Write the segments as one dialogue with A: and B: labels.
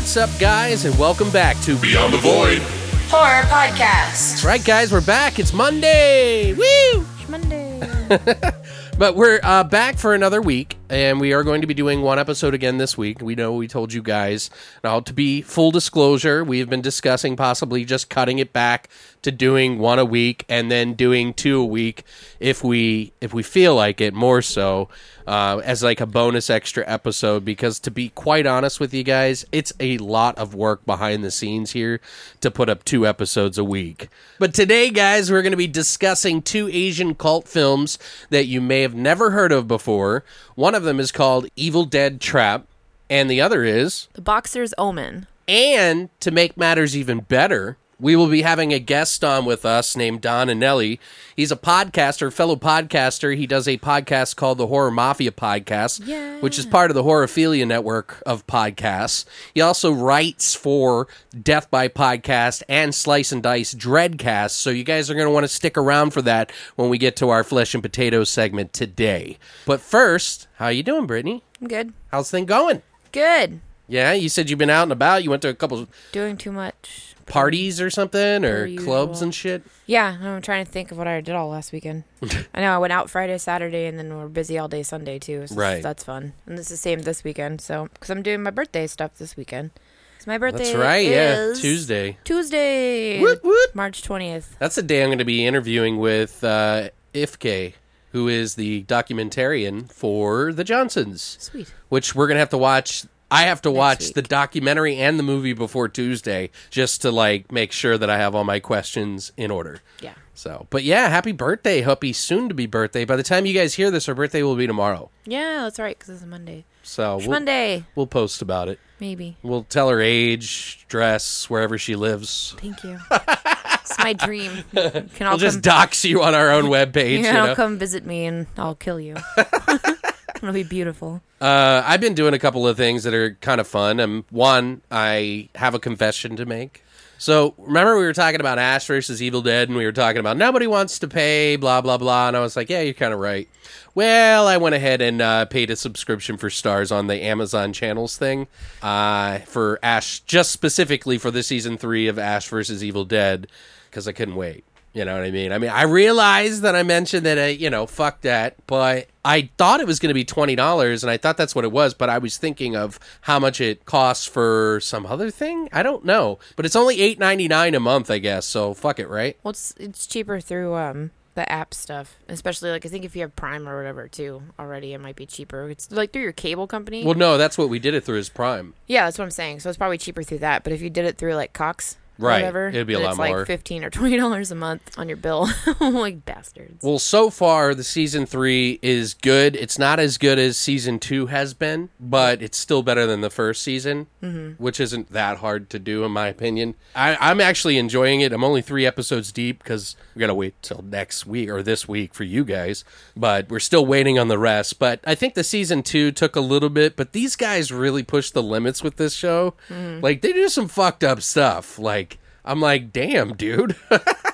A: What's up, guys, and welcome back to
B: Beyond the void.
C: Horror Podcast.
A: Right, guys, we're back. It's Monday. Woo!
C: Monday.
A: But we're uh, back for another week, and we are going to be doing one episode again this week. We know we told you guys. Now, to be full disclosure, we have been discussing possibly just cutting it back to doing one a week and then doing two a week if we if we feel like it more so uh, as like a bonus extra episode. Because to be quite honest with you guys, it's a lot of work behind the scenes here to put up two episodes a week. But today, guys, we're going to be discussing two Asian cult films that you may have never heard of before. One of them is called Evil Dead Trap, and the other is
C: the Boxer's Omen.
A: and to make matters even better, we will be having a guest on with us named Don Anelli. He's a podcaster, fellow podcaster. He does a podcast called the Horror Mafia Podcast,
C: Yeah.
A: which is part of the Horrorphilia network of podcasts. He also writes for Death by Podcast and Slice and Dice Dreadcast. So you guys are going to want to stick around for that when we get to our flesh and potatoes segment today. But first, how you doing, Brittany?
C: I'm good.
A: How's thing going?
C: Good.
A: Yeah, you said you've been out and about. You went to a couple
C: Doing too much.
A: Parties or something or
C: usual.
A: clubs and shit.
C: Yeah, I'm trying to think of what I did all last weekend. I know I went out Friday, Saturday, and then we're busy all day Sunday too. So
A: Right.
C: That's fun. And it's the same this weekend. So, because I'm doing my birthday stuff this weekend. 'Cause my birthday
A: That's right. Yeah, Tuesday.
C: Tuesday.
A: Woot, woot.
C: March 20th.
A: That's the day I'm going to be interviewing with uh, Ifke, who is the documentarian for the Johnsons,
C: Sweet.
A: which we're going to have to watch. I have to watch the documentary and the movie before Tuesday just to like make sure that I have all my questions in order.
C: Yeah.
A: So, but yeah, happy birthday, Huppy, soon to be birthday. By the time you guys hear this, her birthday will be tomorrow.
C: Yeah, that's right, because it's a Monday.
A: So we'll,
C: Monday.
A: we'll post about it.
C: Maybe.
A: We'll tell her age, dress, wherever she lives.
C: Thank you. it's my dream. Can all
A: We'll just
C: come,
A: dox you on our own webpage.
C: you
A: You
C: know,
A: know?
C: come visit me and I'll kill you. It'll be beautiful.
A: Uh, I've been doing a couple of things that are kind of fun. Um, one, I have a confession to make. So remember we were talking about Ash versus Evil Dead, and we were talking about nobody wants to pay, blah blah blah, and I was like, yeah, you're kind of right. Well, I went ahead and uh, paid a subscription for Starz on the Amazon channels thing uh, for Ash, just specifically for the season three of Ash versus Evil Dead, because I couldn't wait. You know what I mean? I mean, I realized that I mentioned that, I, you know, fuck that, but I thought it was going to be $20, and I thought that's what it was, but I was thinking of how much it costs for some other thing. I don't know, but it's only eight ninety nine a month, I guess, so fuck it, right?
C: Well, it's it's cheaper through um the app stuff, especially like I think if you have Prime or whatever too already, it might be cheaper. It's like through your cable company.
A: Well, no, that's what we did it through is Prime.
C: yeah, that's what I'm saying. So it's probably cheaper through that. But if you did it through like Cox,
A: Right,
C: whatever,
A: it'd be a lot
C: it's
A: more.
C: like fifteen or twenty dollars a month on your bill. like bastards.
A: Well, so far, the season three is good. It's not as good as season two has been, but it's still better than the first season, mm-hmm. which isn't that hard to do, in my opinion. I, I'm actually enjoying it. I'm only three episodes deep because we got to wait till next week or this week for you guys, but we're still waiting on the rest. But I think the season two took a little bit, but these guys really pushed the limits with this show. Like, they do some fucked up stuff. Like, I'm like, damn, dude.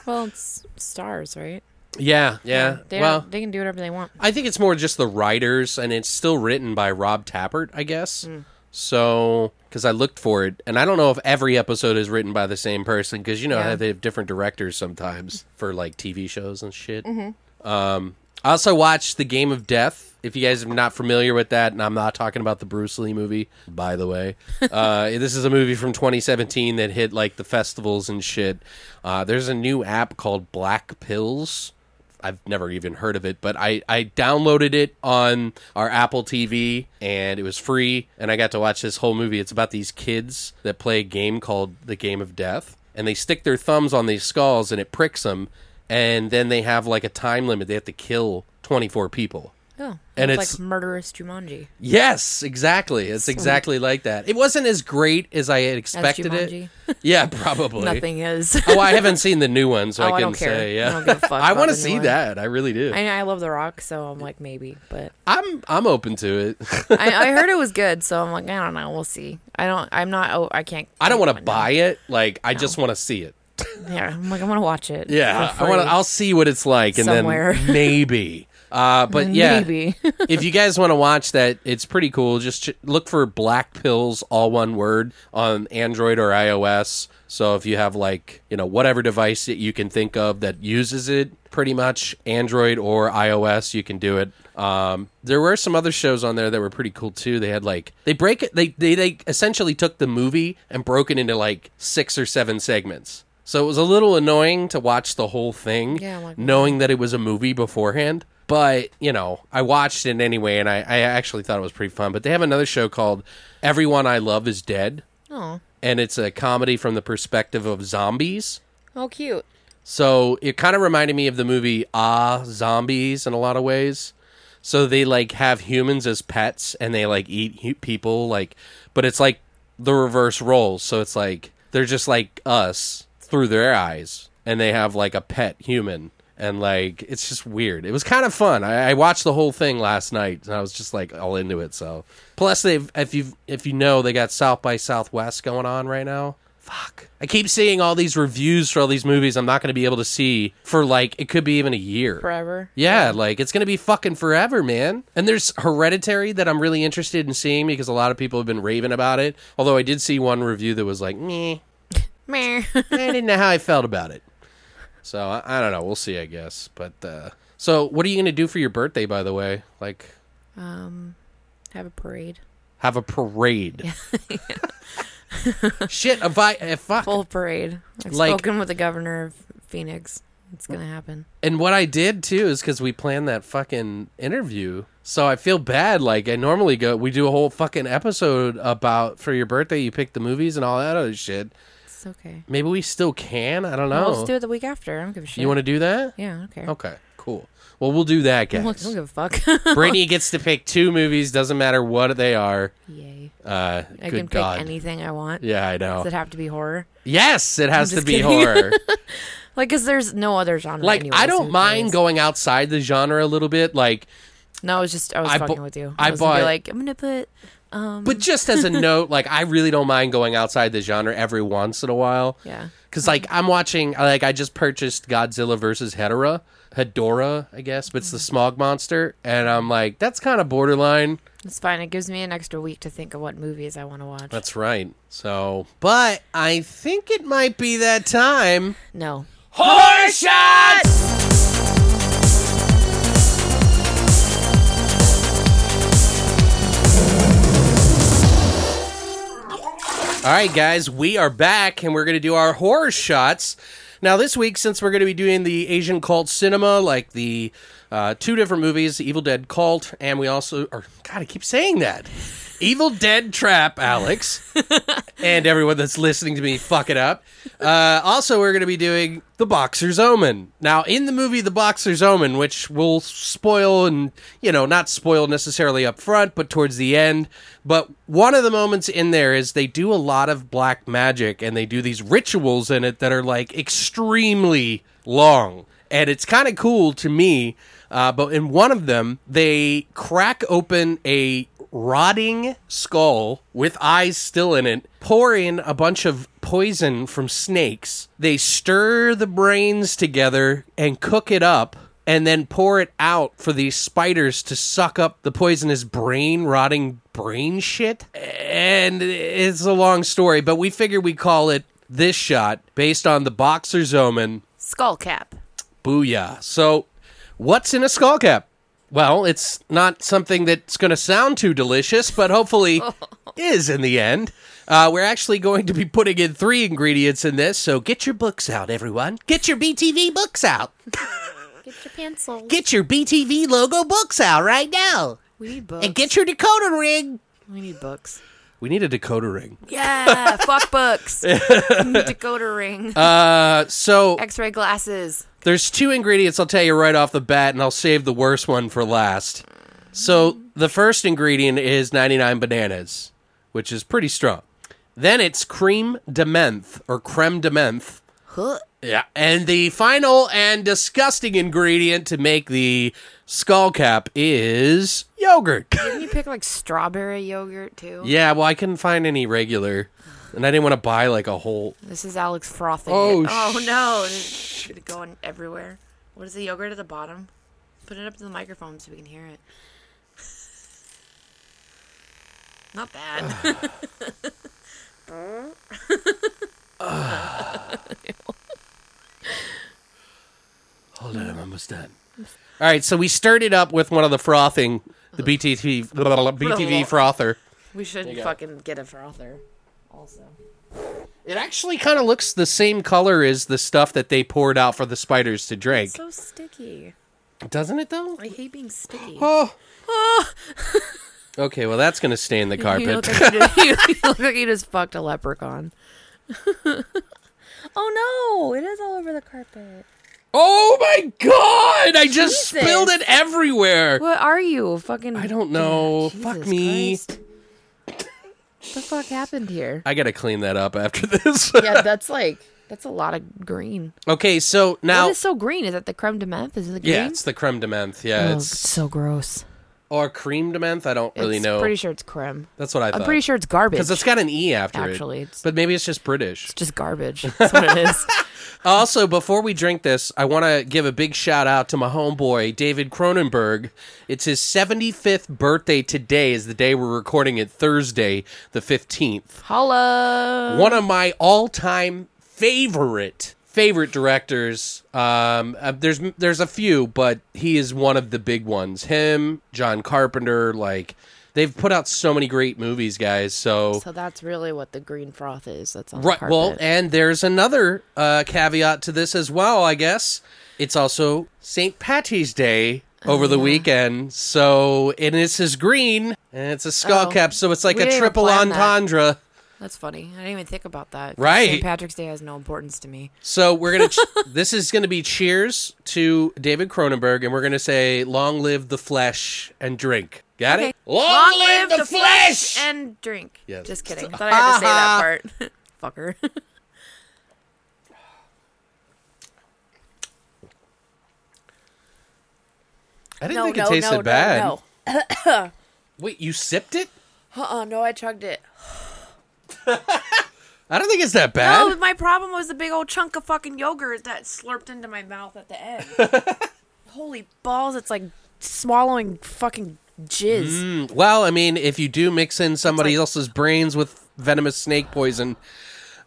C: well, it's Starz, right?
A: yeah, yeah.
C: They
A: well,
C: they can do whatever they want.
A: I think it's more just the writers, and it's still written by Rob Tapert, I guess. So, because I looked for it, and I don't know if every episode is written by the same person, because you know
C: Yeah.
A: they have different directors sometimes for like TV shows and shit. Um, I also watched The Game of Death. If you guys are not familiar with that, and I'm not talking about the Bruce Lee movie, by the way, uh, this is a movie from 2017 that hit like the festivals and shit. Uh, there's a new app called Blackpills. I've never even heard of it, but I, I downloaded it on our Apple TV and it was free. And I got to watch this whole movie. It's about these kids that play a game called The Game of Death. And they stick their thumbs on these skulls and it pricks them. And then they have like a time limit. They have to kill 24 people.
C: Oh,
A: And
C: it's,
A: it's-
C: like murderous Jumanji.
A: Yes, exactly. It's exactly like that. It wasn't as great as I had expected it. Yeah, probably.
C: Nothing is.
A: Oh, I haven't seen the new one, so
C: Oh,
A: I
C: I
A: couldn't say. Yeah,
C: I don't give a fuck
A: I want to see
C: one.
A: that. I really do.
C: I I love The Rock, so I'm like maybe, but
A: I'm I'm open to it.
C: I, I heard it was good, so I'm like I don't know. We'll see. I don't. I'm not. Oh, I can't.
A: I don't want to buy it. Like I just want to see it.
C: Yeah, I'm like I want to watch it.
A: Yeah, I want to. I'll see what it's like, and
C: Somewhere.
A: then maybe. Uh, but yeah,
C: maybe.
A: if you guys want to watch that, it's pretty cool. Just ch- look for Blackpills, all one word, on Android or iOS. So if you have like you know whatever device that you can think of that uses it, pretty much Android or iOS, you can do it. Um, there were some other shows on there that were pretty cool too. They had like they break it. They they they essentially took the movie and broke it into like six or seven segments. So it was a little annoying to watch the whole thing,
C: Yeah, like,
A: knowing that it was a movie beforehand. But, you know, I watched it anyway and I, I actually thought it was pretty fun. But they have another show called Everyone I Love Is Dead.
C: oh,
A: And it's a comedy from the perspective of zombies.
C: oh, cute.
A: So it kind of reminded me of the movie Ah Zombies in a lot of ways. So they like have humans as pets and they like eat people like but it's like the reverse roles. So it's like they're just like us through their eyes and they have like a pet human and like it's just weird. It was kind of fun. I, I watched the whole thing last night and I was just like all into it. So plus they've if you if you know they got South by Southwest going on right now. Fuck. I keep seeing all these reviews for all these movies I'm not going to be able to see for like it could be even a year.
C: Forever.
A: Yeah, like it's gonna be fucking forever, man. And there's Hereditary that I'm really interested in seeing because a lot of people have been raving about it. Although I did see one review that was like, meh.
C: Meh.
A: I didn't know how I felt about it. So I, I don't know. We'll see, I guess. But uh, so, what are you gonna do for your birthday? By the way, like
C: um, have a parade.
A: have a parade. Shit, if I if I,
C: Full parade. I've
A: Like-
C: spoken with the governor of Phoenix. It's gonna happen.
A: And what I did too is because we planned that fucking interview. So I feel bad. Like I normally go, we do a whole fucking episode about for your birthday. You pick the movies and all that other shit.
C: It's okay.
A: Maybe we still can. I don't
C: Well,
A: know.
C: let's do it the week after. I don't give a shit.
A: you want to do that?
C: Yeah, okay.
A: Okay, cool. Well, we'll do that,
C: I don't
A: guys.
C: give a fuck.
A: Brittany gets to pick two movies. Doesn't matter what they are.
C: Yay.
A: Uh,
C: I can
A: God.
C: pick anything I want.
A: Yeah, I know.
C: Does it have to be horror?
A: Yes, it has to be
C: kidding.
A: horror.
C: Like, cause there's no other genre.
A: like
C: anyways,
A: I don't mind going outside the genre a little bit. Like
C: No, I was just I was
A: I
C: fucking
A: bu-
C: with you.
A: I
C: I
A: bought-
C: like, I'm gonna put. Um,
A: But just as a note, like I really don't mind going outside the genre every once in a while.
C: yeah,
A: Because like I'm watching, like I just purchased Godzilla versus Hedorah, Hedorah, I guess, but it's the smog monster, and I'm like, that's kind of borderline.
C: it's fine. It gives me an extra week to think of what movies I want to watch.
A: That's right. So, but I think it might be that time.
C: no,
A: Horse shots. All right, guys, we are back and we're going to do our horror shots. Now, this week, since we're going to be doing the Asian cult cinema, like the uh, two different movies, Evil Dead Cult, and we also, or God, I keep saying that. Evil Dead Trap, Alex, and everyone that's listening to me fuck it up. Uh, also, we're going to be doing The Boxer's Omen. Now, in the movie The Boxer's Omen, which we'll spoil and, you know, not spoil necessarily up front, but towards the end. But one of the moments in there is they do a lot of black magic and they do these rituals in it that are like extremely long. And it's kind of cool to me. Uh, but in one of them, they crack open a rotting skull with eyes still in it, pour in a bunch of poison from snakes. They stir the brains together and cook it up. And then pour it out for these spiders to suck up the poisonous brain, rotting brain shit. And it's a long story, but we figured we'd call it this shot based on the Boxer's Omen
C: skull cap.
A: Booyah. So What's in a skull cap? Well, it's not something that's going to sound too delicious, but hopefully is in the end. Uh, we're actually going to be putting in three ingredients in this, so get your books out, everyone. Get your BTV books out.
C: Get your pencil.
A: Get your BTV logo books out right now.
C: we need books.
A: And get your decoder ring.
C: we need books.
A: We need a decoder ring.
C: Yeah, fuck books. Decoder ring.
A: Uh, so
C: X-ray glasses.
A: There's two ingredients I'll tell you right off the bat, and I'll save the worst one for last. So the first ingredient is 99 bananas, which is pretty strong. Then it's cream de menthe or creme de menthe.
C: Huh.
A: Yeah. And the final and disgusting ingredient to make the skull cap is yogurt.
C: Didn't you pick like strawberry yogurt too?
A: yeah, well, I couldn't find any regular, and I didn't want to buy like a whole.
C: This is Alex frothing.
A: Oh,
C: it. oh, oh no! It's gonna go in everywhere. What is the yogurt at the bottom? Put it up to the microphone so we can hear it. Not bad.
A: Hold on, I'm almost done. All right, so we started up with one of the frothing, the BTV, BTV frother.
C: we should
A: go.
C: fucking get a frother. Also,
A: It actually kind of looks the same color as the stuff that they poured out for the spiders to drink,
C: so sticky.
A: doesn't it? Though.
C: I hate being sticky.
A: Oh. okay, well that's gonna stay in the
C: You
A: carpet.
C: look, like you, just, you look like you just fucked a leprechaun. oh no! It is all over the carpet.
A: oh my god! I just
C: Jesus.
A: spilled it everywhere.
C: What are you? Fucking.
A: I don't know.
C: Jesus
A: Fuck me.
C: Christ. What the fuck happened here?
A: I gotta clean that up after this.
C: yeah, that's like that's a lot of green.
A: okay, so now.
C: what is so green? Is that the creme de menthe? Is it the green?
A: yeah, it's the creme de menthe. Yeah,
C: oh,
A: it's
C: so gross.
A: Or cream de menthe. I don't really
C: it's
A: know.
C: Pretty sure it's creme.
A: That's what I thought.
C: I'm pretty sure it's garbage.
A: because it's got an e after
C: Actually,
A: it.
C: it's-
A: but maybe it's just British.
C: It's just garbage. That's what it is.
A: Also, before we drink this, I want to give a big shout out to my homeboy David Cronenberg. It's his 75th birthday today. Is the day we're recording it Thursday, the 15th.
C: Holla.
A: One of my all-time favorite favorite directors. Um, uh, there's there's a few, but he is one of the big ones. Him, John Carpenter, like they've put out so many great movies, guys. So
C: So that's really what the green froth is. That's on
A: Right.
C: the
A: Well, and there's another uh, caveat to this as well. I guess it's also St. Patty's Day over
C: Oh,
A: the weekend, so and this is green and it's a skull
C: Oh.
A: cap, so it's like a triple
C: entendre. that. That's funny. I didn't even think about that.
A: Right.
C: St. Patrick's Day has no importance to me.
A: So we're gonna. Ch- this is gonna be cheers to David Cronenberg, and we're gonna say "Long live the flesh and drink." Got
C: Okay.
A: it? Long, live, the, flesh.
C: and drink.
A: Yes.
C: Just kidding. I thought I had to say that part. Fucker.
A: I didn't
C: no,
A: think
C: no,
A: it tasted
C: no,
A: bad.
C: no, no.
A: Wait, you sipped it?
C: Uh-uh, no, I chugged it.
A: I don't think it's that bad.
C: No, my problem was the big old chunk of fucking yogurt that slurped into my mouth at the end. Holy balls, it's like swallowing fucking jizz.
A: Mm, well, I mean, if you do mix in somebody
C: like-
A: else's brains with venomous snake poison,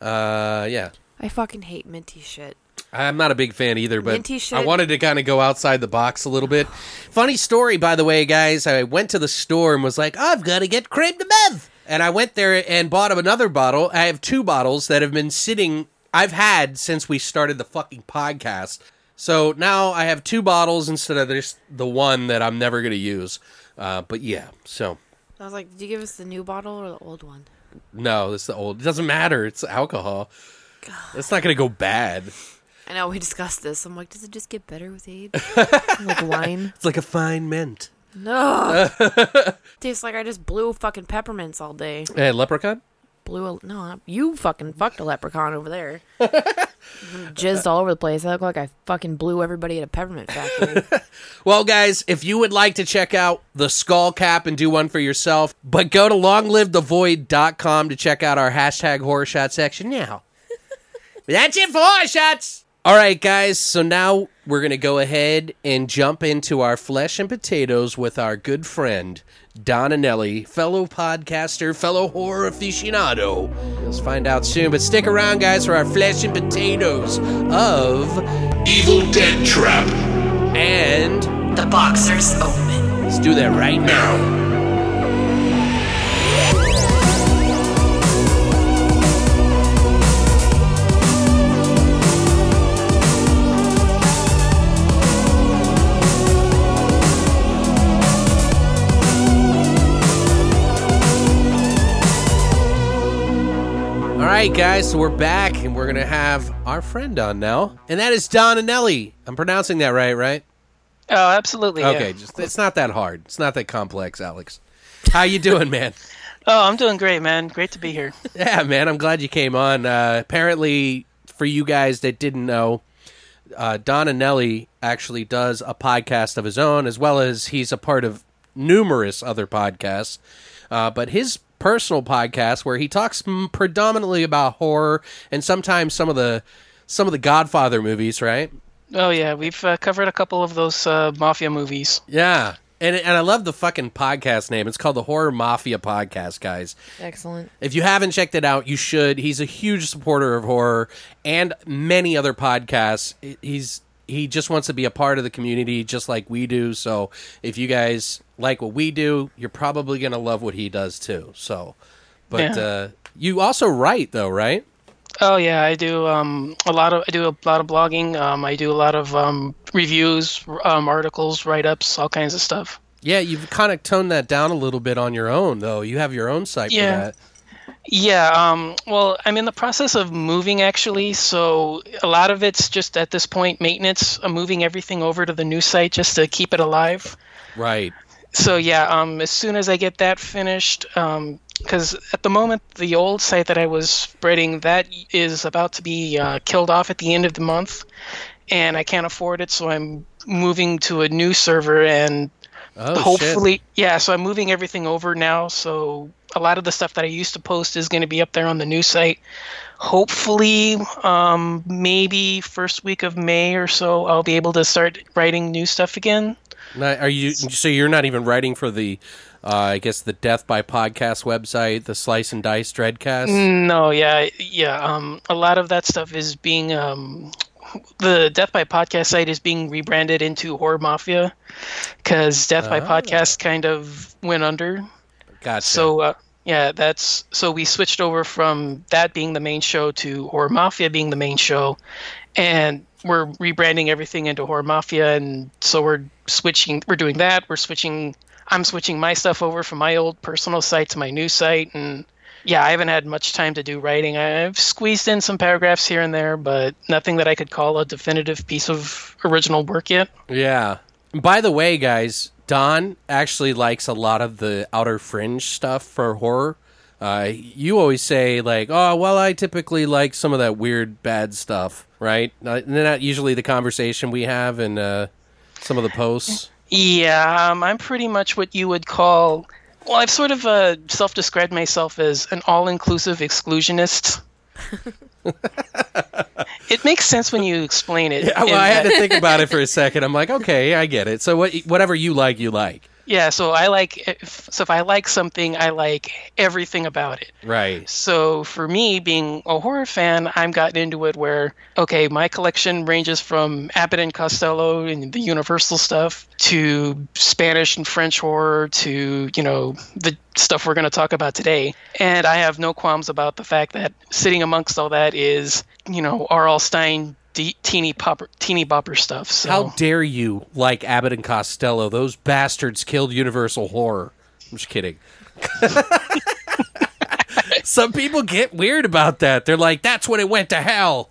A: uh, yeah.
C: I fucking hate minty shit.
A: I'm not a big fan either, but I wanted to kind of go outside the box a little bit. Funny story, by the way, guys. I went to the store and was like, I've got to get creme de menthe. And I went there and bought another bottle. I have two bottles that have been sitting, I've had since we started the fucking podcast. So now I have two bottles instead of just the one that I'm never going to use. Uh, but yeah, so
C: I was like, did you give us the new bottle or the old one?
A: no, it's the old. It doesn't matter. It's alcohol. It's not going to go bad.
C: I know we discussed this. I'm like, does it just get better with age? like wine?
A: It's like a fine mint.
C: No. Tastes like I just blew fucking peppermints all day.
A: Hey, leprechaun?
C: Blew a no. You fucking fucked a leprechaun over there. Jizzed all over the place. I look like I fucking blew everybody at a peppermint factory.
A: Well, guys, if you would like to check out the skull cap and do one for yourself, but go to longlivethevoid.com to check out our hashtag horror shot section now. That's it for horror shots. All right, guys. So now we're going to go ahead and jump into our flesh and potatoes with our good friend, Don Anelli, fellow podcaster, fellow horror aficionado. You'll find out soon, but stick around, guys, for our flesh and potatoes of
B: Evil Dead Trap.
A: And
D: The boxer's Omen.
A: let's do that right now. Right, guys, so we're back and we're going to have our friend on now. And that is Don Anelli. I'm pronouncing that right, right?
E: Oh, absolutely. yeah.
A: Okay, just it's not that hard. It's not that complex, Alex. How you doing, man?
E: Oh, I'm doing great, man. Great to be here.
A: Yeah, man, I'm glad you came on. Uh, apparently, for you guys that didn't know, uh, Don Anelli actually does a podcast of his own, as well as he's a part of numerous other podcasts. Uh, but his personal podcast, where he talks predominantly about horror and sometimes some of the some of the Godfather movies, right?
E: Oh yeah, we've uh, covered a couple of those uh, mafia movies.
A: Yeah. And, and I love the fucking podcast name. It's called the Horror Mafia Podcast, guys.
C: Excellent.
A: If you haven't checked it out, you should. He's a huge supporter of horror and many other podcasts. He's he just wants to be a part of the community just like we do. So if you guys like what we do, you're probably going to love what he does too. So but
E: Yeah.
A: uh you also write though, right?
E: Oh yeah, I do um, a lot of I do a lot of blogging. Um, I do a lot of um, reviews, um, articles, write ups, all kinds of stuff.
A: Yeah, you've kind of toned that down a little bit on your own though. You have your own site
E: Yeah.
A: for that.
E: Yeah, um, well, I'm in the process of moving actually, so a lot of it's just at this point maintenance. I'm moving everything over to the new site just to keep it alive.
A: Right.
E: so yeah um as soon as i get that finished um because at the moment the old site that i was spreading that is about to be uh, killed off at the end of the month and i can't afford it so i'm moving to a new server and
A: Oh shit.
E: hopefully yeah so i'm moving everything over now so a lot of the stuff that i used to post is going to be up there on the new site hopefully um, maybe first week of may or so i'll be able to start writing new stuff again
A: Now, are you so you're not even writing for the uh, I guess the Death by Podcast website, the Slice and Dice Dreadcast?
E: No, yeah, yeah. Um, a lot of that stuff is being um, the Death by Podcast site is being rebranded into Horror Mafia because Death by Podcast kind of went under.
A: Gotcha.
E: So uh, yeah, that's so we switched over from that being the main show to Horror Mafia being the main show, and we're rebranding everything into Horror Mafia, and so we're switching. We're doing that. We're switching. I'm switching my stuff over from my old personal site to my new site, and yeah, I haven't had much time to do writing. I've squeezed in some paragraphs here and there, but nothing that I could call a definitive piece of original work yet.
A: yeah. By the way, guys, Don actually likes a lot of the outer fringe stuff for horror. Uh, you always say like, "Oh, well, I typically like some of that weird, bad stuff." Right? Uh, Isn't that usually the conversation we have in uh, some of the posts?
E: Yeah, um, I'm pretty much what you would call. Well, I've sort of uh, self-described myself as an all-inclusive exclusionist. it makes sense when you explain it.
A: Yeah, well, I had to think about it for a second. I'm like, okay, I get it. So what, whatever you like, you like.
E: Yeah, so I like. Eh, if, so if I like something, I like everything about it.
A: Right.
E: So for me, being a horror fan, I'm gotten into it where okay, my collection ranges from Abbott and Costello and the Universal stuff to Spanish and French horror to you know the stuff we're going to talk about today. And I have no qualms about the fact that sitting amongst all that is you know R.L. Stine. De- teeny popper, teeny bopper stuff. So
A: How dare you like Abbott and Costello? Those bastards killed Universal Horror. I'm just kidding. Some people get weird about that. They're like, that's when it went to hell.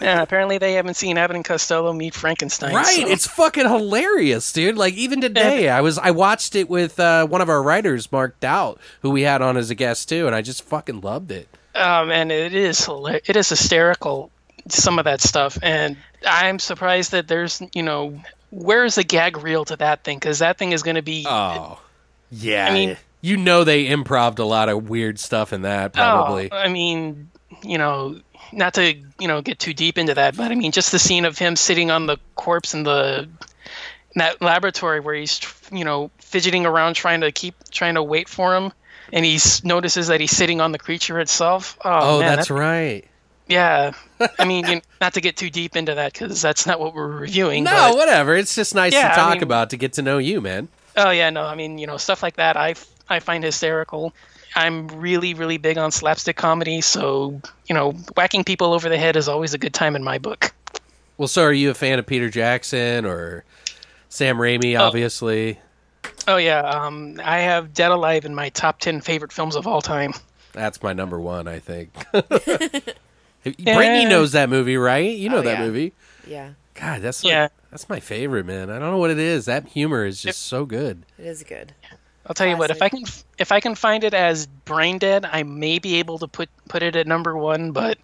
E: yeah, apparently they haven't seen Abbott and Costello meet Frankenstein.
A: Right.
E: so-
A: It's fucking hilarious, dude. Like even today, I was I watched it with uh, one of our writers, Mark Doubt, who we had on as a guest too, and I just fucking loved it.
E: Um, and it is it is hysterical, some of that stuff, and I'm surprised that there's you know where's the gag reel to that thing because that thing is going to be
A: Oh. Yeah.
E: I mean-
A: you know they improved a lot of weird stuff in that oh, probably.
E: Oh, I mean, you know, not to you know get too deep into that, but I mean, just the scene of him sitting on the corpse in the in that laboratory where he's you know fidgeting around trying to keep trying to wait for him, and he notices that he's sitting on the creature itself. Oh,
A: oh,
E: man,
A: that's
E: that-
A: right.
E: Yeah, I mean, you not to get too deep into that because that's not what we're reviewing.
A: No,
E: but-
A: whatever. It's just nice
E: Yeah,
A: to
E: I
A: talk
E: mean-
A: about to get to know you, man.
E: Oh yeah, no, I mean, you know, stuff like that I I find hysterical. I'm really really big on slapstick comedy, so, you know, whacking people over the head is always a good time in my book.
A: Well, so are you a fan of Peter Jackson or Sam Raimi? Obviously,
E: Oh yeah, um I have Dead Alive in my top 10 favorite films of all time.
A: that's my number one. I think. Brittany knows that movie, right? You know
C: Oh,
A: that
C: yeah.
A: movie.
C: Yeah,
A: God, that's like,
E: Yeah.
A: that's my favorite, man. I don't know what it is. That humor is just so good.
C: it is good.
E: I'll tell you what, if I can if I can find it as Brain Dead, I may be able to put put it at number 1, but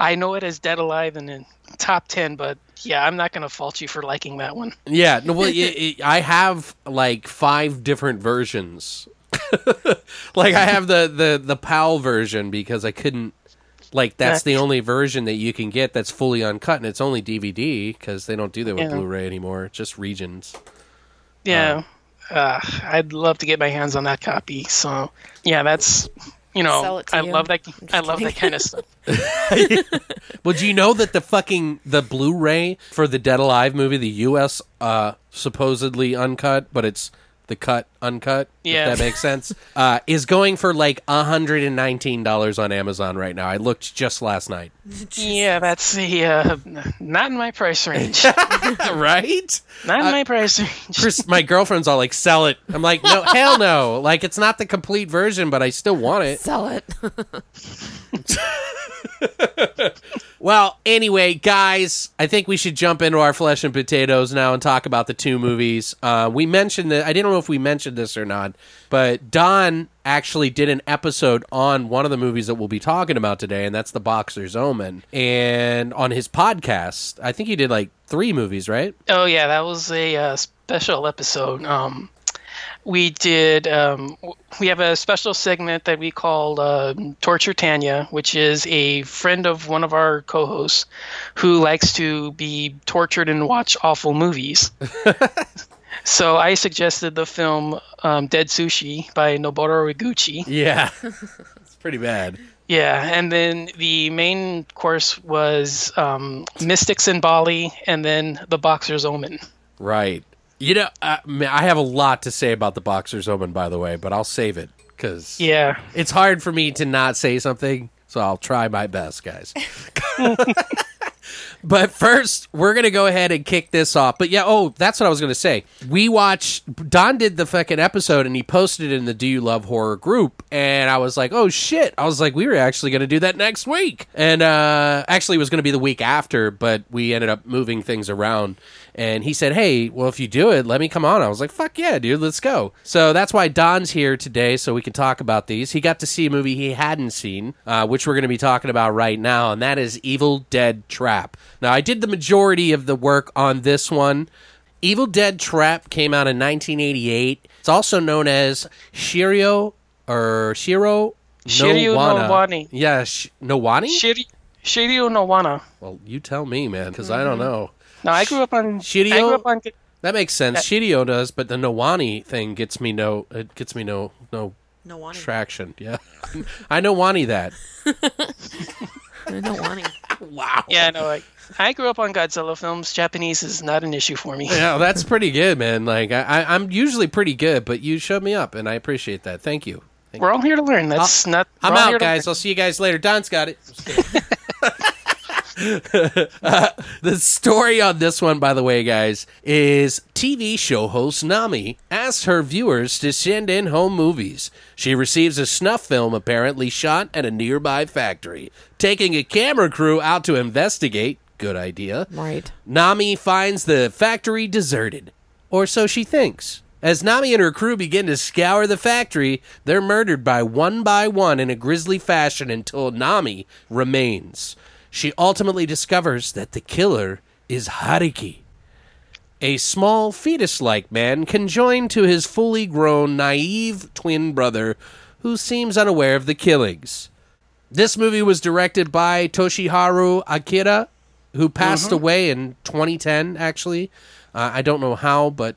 E: I know it as Dead Alive and in top 10, but yeah, I'm not going to fault you for liking that one.
A: Yeah, no, well, it, it, I have like five different versions. like I have the the the PAL version because I couldn't. Like that's the only version that you can get that's fully uncut, and it's only DVD because they don't do that with
E: Yeah.
A: Blu-ray anymore. It's just regions.
E: Yeah. Uh, I'd love to get my hands on that copy. So, yeah, that's you know, I
C: you.
E: love that.
C: I'm just
E: love that kind of stuff.
A: Well, do you know that the fucking the Blu-ray for the Dead Alive movie, the U.S. uh supposedly uncut, but it's the cut uncut.
E: Yeah.
A: if that makes sense. uh, is going for like hundred and nineteen dollars on Amazon right now. I looked just last night.
E: yeah, that's the uh, not in my price range.
A: right?
E: Not in my price range.
A: Chris, my girlfriend's all like, "Sell it." I'm like, "No, hell no! Like, it's not the complete version, but I still want it."
C: Sell it.
A: Well, anyway, guys, I think we should jump into our flesh and potatoes now and talk about the two movies. Uh, we mentioned that I didn't know if we mentioned this or not, but Don actually did an episode on one of the movies that we'll be talking about today, and that's The Boxer's Omen. And on his podcast, I think he did like three movies, right?
E: Oh yeah, that was a uh, special episode. Um, we did. Um, we have a special segment that we call uh, Torture Tanya, which is a friend of one of our co-hosts who likes to be tortured and watch awful movies. so I suggested the film um, Dead Sushi by Noboru Iguchi.
A: Yeah, it's pretty bad.
E: Yeah, and then the main course was um, Mystics in Bali, and then The Boxer's Omen.
A: Right. You know, uh, man, I have a lot to say about The Boxer's Omen, by the way, but I'll save it because
E: Yeah.
A: it's hard for me to not say something, so I'll try my best, guys. but first, we're gonna go ahead and kick this off. But yeah, oh, that's what I was gonna say. We watched Don did the fucking episode and he posted it in the Do You Love Horror group, and I was like, oh shit! I was like, we were actually gonna do that next week, and uh, actually, it was gonna be the week after, but we ended up moving things around. And he said, "Hey, well, if you do it, let me come on." I was like, "Fuck yeah, dude, let's go." So that's why Don's here today, so we can talk about these. He got to see a movie he hadn't seen, uh, which we're going to be talking about right now, and that is Evil Dead Trap. Now, I did the majority of the work on this one. Evil Dead Trap came out in 1988. It's also known as Shirio or Shiro
E: Shiryu
A: Nowana.
E: Nowani.
A: Yeah, Sh- Nowani.
E: Shiri- Shiryu Nowana.
A: well, you tell me, man, because I don't know.
E: No, I grew up on.
A: Shiryu?
E: I grew up on.
A: That makes sense. Shirio does, but the Nowani thing gets me no. It gets me no no
C: No
A: traction. Yeah, I know Wani that.
C: I know wanting.
A: Wow.
E: Yeah, no, I, I grew up on Godzilla films. Japanese is not an issue for me.
A: Yeah, that's pretty good, man. Like I, I, I'm usually pretty good, but you showed me up, and I appreciate that. Thank you. Thank
E: We're all here to learn. That's not.
A: I'm
E: we're all here
A: out, guys.
E: learn.
A: I'll see you guys later. Don's got it. Uh, the story on this one, by the way, guys, is TV show host Nami asks her viewers to send in home movies. She receives a snuff film apparently shot at a nearby factory. Taking a camera crew out to investigate, good idea.
C: Right.
A: Nami finds the factory deserted. Or so she thinks. As Nami and her crew begin to scour the factory, they're murdered by one by one in a grisly fashion until Nami remains. She ultimately discovers that the killer is Hariki, a small fetus like man conjoined to his fully grown, naive twin brother who seems unaware of the killings. This movie was directed by Toshiharu Akira, who passed away in 2010, actually. Uh, I don't know how, but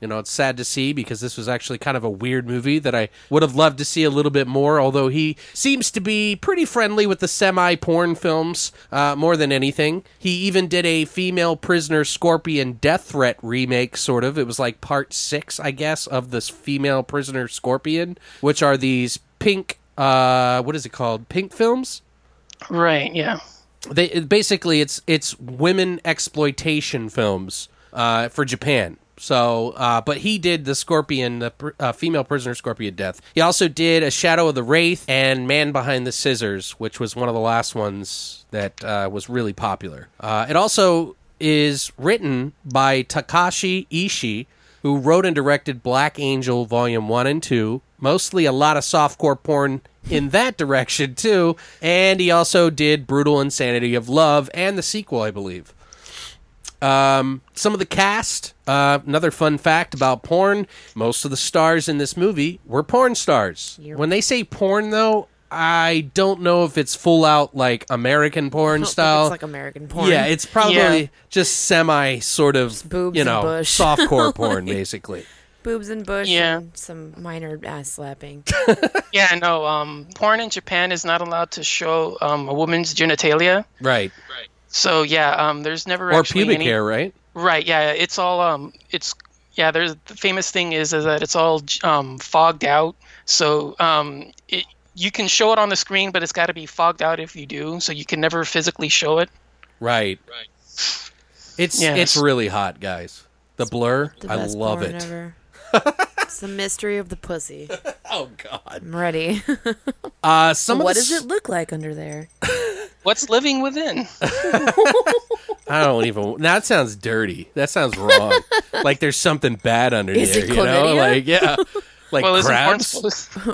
A: You know, it's sad to see because this was actually kind of a weird movie that I would have loved to see a little bit more. Although he seems to be pretty friendly with the semi porn films uh, more than anything. He even did a female prisoner scorpion death threat remake, sort of. It was like part six, I guess, of this female prisoner scorpion, which are these pink. Uh, what is it called? Pink films
E: Right. Yeah.
A: they basically it's it's women exploitation films uh, for Japan. So, uh, but he did the Scorpion, the uh, female prisoner Scorpion death. He also did a Shadow of the Wraith and Man Behind the Scissors, which was one of the last ones that uh, was really popular. Uh, it also is written by Takashi Ishii, who wrote and directed Black Angel Volume 1 and 2. Mostly a lot of softcore porn in that direction, too. And he also did Brutal Insanity of Love and the sequel, I believe. Um, some of the cast, uh, another fun fact about porn most of the stars in this movie were porn stars. When they say porn, though, I don't know if it's full out like American porn
C: I don't think
A: style.
C: it's like American porn.
A: Yeah, it's probably
E: Yeah.
A: just semi sort of
C: boobs
A: you know
C: bush.
A: softcore porn basically.
C: boobs and bush.
E: Yeah.
C: and some minor ass slapping.
E: Yeah. No. Um, porn in Japan is not allowed to show um, a woman's genitalia.
A: Right. Right.
E: So yeah. Um, there's never
A: Or
E: actually
A: pubic
E: any-
A: hair, right?
E: Right. Yeah. It's all. Um. It's. Yeah. There's the famous thing is, is that it's all um fogged out. So um. It, you can show it on the screen, but it's got to be fogged out if you do. So you can never physically show it.
A: Right. Right. It's
E: Yes.
A: it's really hot, guys. The blur,
C: The
A: I love it.
C: Ever. It's the mystery of the pussy.
A: Oh god.
C: I'm ready.
A: Uh some
C: what does
A: s-
C: it look like under there?
E: What's living within?
A: I don't even. That sounds dirty. That sounds wrong. like there's something bad under
C: Is
A: there.
C: it
A: You know,
C: chlamydia?
A: like yeah, like
E: well,
A: crabs.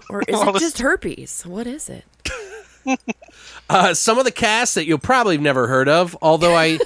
C: Or is it just herpes? What is it?
A: Uh, some of the cast that you'll probably have never heard of, although I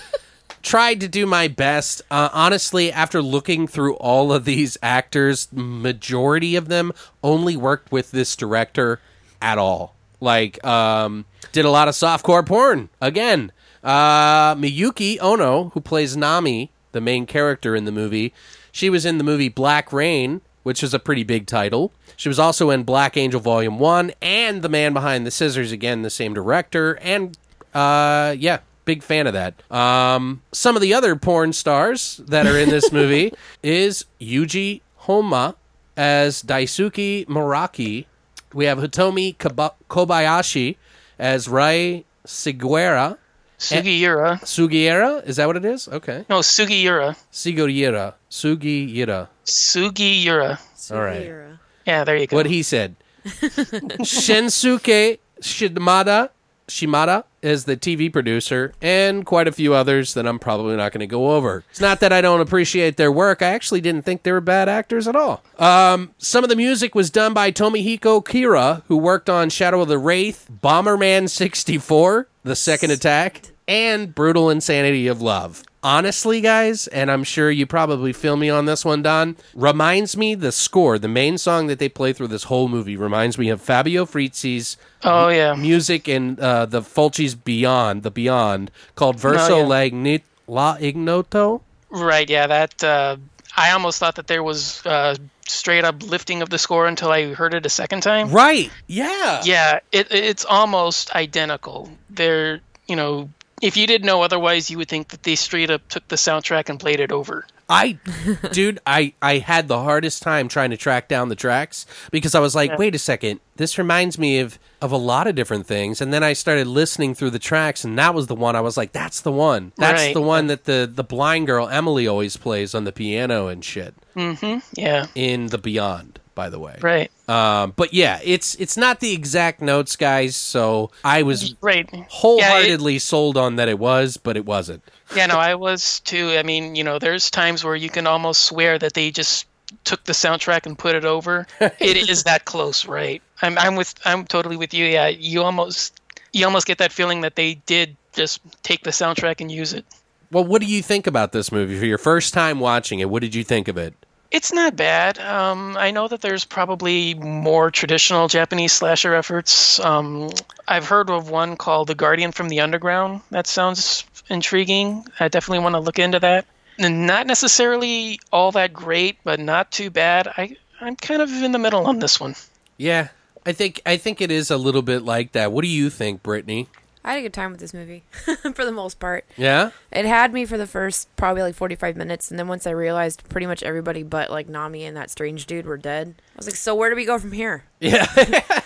A: tried to do my best. Uh, honestly, after looking through all of these actors, majority of them only worked with this director at all. Like, um, did a lot of softcore porn again. Uh, Miyuki Ono, who plays Nami, the main character in the movie, she was in the movie Black Rain, which is a pretty big title. She was also in Black Angel Volume 1 and The Man Behind the Scissors, again, the same director. And, uh, yeah, big fan of that. Um, some of the other porn stars that are in this movie is Yuji Honma as Daisuke Muraki. We have Hitomi Kobayashi as Rai Seguera.
E: Sugiura.
A: Sugiura? Is that what it is? Okay.
E: No, Sugiura.
A: Sugiura. Sugiura.
E: Sugiura.
A: All right.
E: Yeah, there you go.
A: What he said. Shinsuke Shimada Shimada is the TV producer, and quite a few others that I'm probably not going to go over. It's not that I don't appreciate their work. I actually didn't think they were bad actors at all. Um, some of the music was done by Tomohiko Kira, who worked on Shadow of the Wraith, Bomberman 64, The Second Attack, and Brutal Insanity of Love. Honestly, guys, and I'm sure you probably feel me on this one, Don, reminds me the score, the main song that they play through this whole movie, reminds me of Fabio Frizzi's
E: oh yeah.
A: music in uh, the Fulci's Beyond, the Beyond, called Verso
E: yeah.
A: La La Ignoto.
E: Right. Yeah. That. Uh, I almost thought that there was uh, straight up lifting of the score until I heard it a second time.
A: Right. Yeah.
E: Yeah. It, it's almost identical. They're. You know. If you didn't know otherwise, you would think that they straight up took the soundtrack and played it over.
A: I, dude, I, I had the hardest time trying to track down the tracks because I was like, wait a second, this reminds me of, of a lot of different things. And then I started listening through the tracks, and that was the one I was like, that's the one. That's
E: Right.
A: the one that the, the blind girl Emily always plays on the piano and shit mm-hmm.
E: Yeah.
A: in the Beyond, by the way.
E: Right.
A: Um, but yeah, it's it's not the exact notes, guys. So I was
E: Right. Yeah, it-
A: wholeheartedly sold on that it was, but it wasn't.
E: Yeah, no, I was too. I mean, you know, there's times where you can almost swear that they just took the soundtrack and put it over. it is that close, right? I'm I'm with I'm totally with you. Yeah, you almost you almost get that feeling that they did just take the soundtrack and use it.
A: Well, what do you think about this movie for your first time watching it? What did you think of it?
E: It's not bad. Um, I know that there's probably more traditional Japanese slasher efforts. Um, I've heard of one called The Guardian from the Underground. That sounds intriguing. I definitely want to look into that. n- not necessarily all that great, but not too bad. I I'm kind of in the middle on this one.
A: Yeah, I think I think it is a little bit like that. What do you think, Brittany?
C: I had a good time with this movie for the most part.
A: Yeah,
C: It had me for the first probably like 45 minutes, and then once I realized pretty much everybody but like Nami and that strange dude were dead, I was like, so where do we go from here?
A: yeah.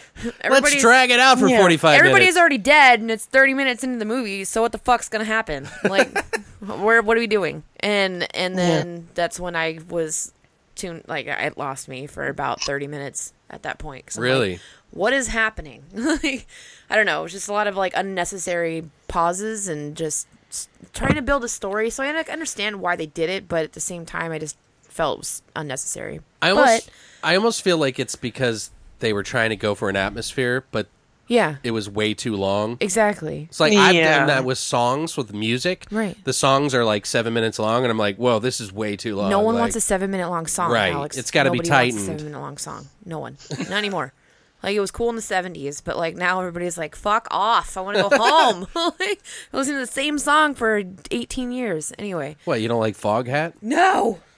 A: Let's drag it out for
E: Yeah.
A: forty five
C: Everybody's
A: minutes.
C: already dead, and it's 30 minutes into the movie. So what the fuck's gonna happen? Like, where? What are we doing? And and then that's when I was tuned. Like, it lost me for about 30 minutes at that point. I'm like,
A: Really?
C: what is happening? like, I don't know. It was just a lot of like unnecessary pauses and just trying to build a story. So I like, understand why they did it, but at the same time, I just felt it was unnecessary.
A: I almost
C: but
A: I almost feel like it's because they were trying to go for an atmosphere, but
C: yeah,
A: it was way too long.
C: exactly.
A: It's like I've done that with songs with music.
C: Right.
A: The songs are like seven minutes long, and I'm like, whoa, this is way too long.
C: No one
A: Like,
C: wants a seven minute long song,
A: Right.
C: Alex.
A: It's gotta be
C: Nobody wants
A: tightened.
C: a seven minute long song. No one. Not anymore. Like it was cool in the seventies, but like now everybody's like, "Fuck off! I want to go home." like listen to the same song for eighteen years. Anyway,
A: What you don't like Foghat?
C: no.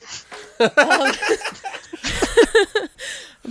C: Um,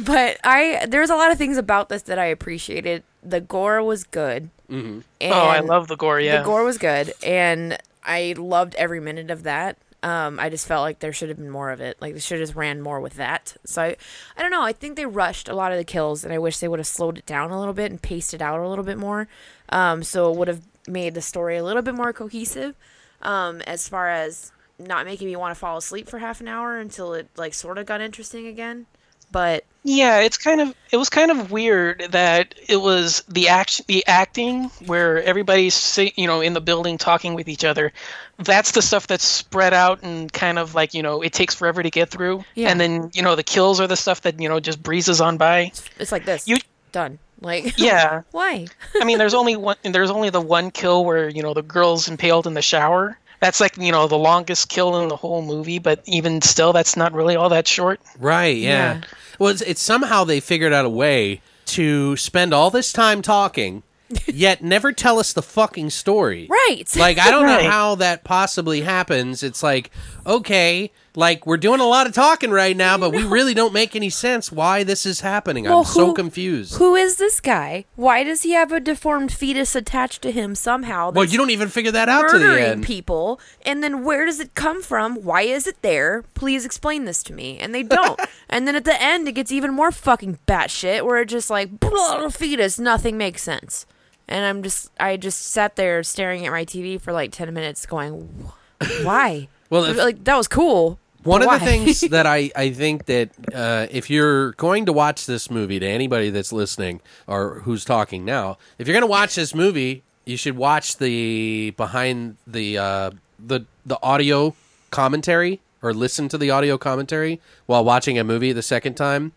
C: but I there's a lot of things about this that I appreciated. The gore was good. Mm-hmm.
E: oh, I love the gore. Yeah.
C: The gore was good, and I loved every minute of that. Um, I just felt like there should have been more of it. Like they should have just ran more with that. So I, I don't know. I think they rushed a lot of the kills, and I wish they would have slowed it down a little bit and paced it out a little bit more. Um, so it would have made the story a little bit more cohesive. Um, as far as not making me want to fall asleep for half an hour until it like sort of got interesting again. But
E: Yeah, it's kind of it was kind of weird that it was the action the acting where everybody's si- you know in the building talking with each other. That's the stuff that's spread out and kind of like, you know, it takes forever to get through.
C: Yeah.
E: And then, you know, the kills are the stuff that, you know, just breezes on by.
C: it's like this.
E: You
C: done. Like
E: yeah.
C: why?
E: I mean, there's only one. There's only the one kill where you know the girl's impaled in the shower. That's like you know the longest kill in the whole movie. But even still, that's not really all that short.
A: Right. Yeah.
C: Yeah.
A: Well, it's, it's somehow they figured out a way to spend all this time talking, yet never tell us the fucking story.
C: Right.
A: Like I don't
E: Right.
A: know how that possibly happens. It's like okay, like we're doing a lot of talking right now, but we really don't make any sense why this is happening.
C: Well,
A: I'm so
C: who-
A: confused.
C: Who is this guy? Why does he have a deformed fetus attached to him somehow?
A: well,
C: that's
A: you don't even figure that out to the
C: murdering
A: end.
C: people. And then where does it come from? Why is it there? Please explain this to me. And they don't. and then at the end, it gets even more fucking batshit, where it just like blah, fetus, nothing makes sense. And I'm just, I just sat there staring at my TV for like ten minutes, going, "Wh- "Why?"
A: Well, if-
C: like that was cool.
A: One
C: but
A: of the things that I, I think that uh, if you're going to watch this movie, to anybody that's listening or who's talking now, if you're going to watch this movie, you should watch the behind the uh, the the audio commentary or listen to the audio commentary while watching a movie the second time.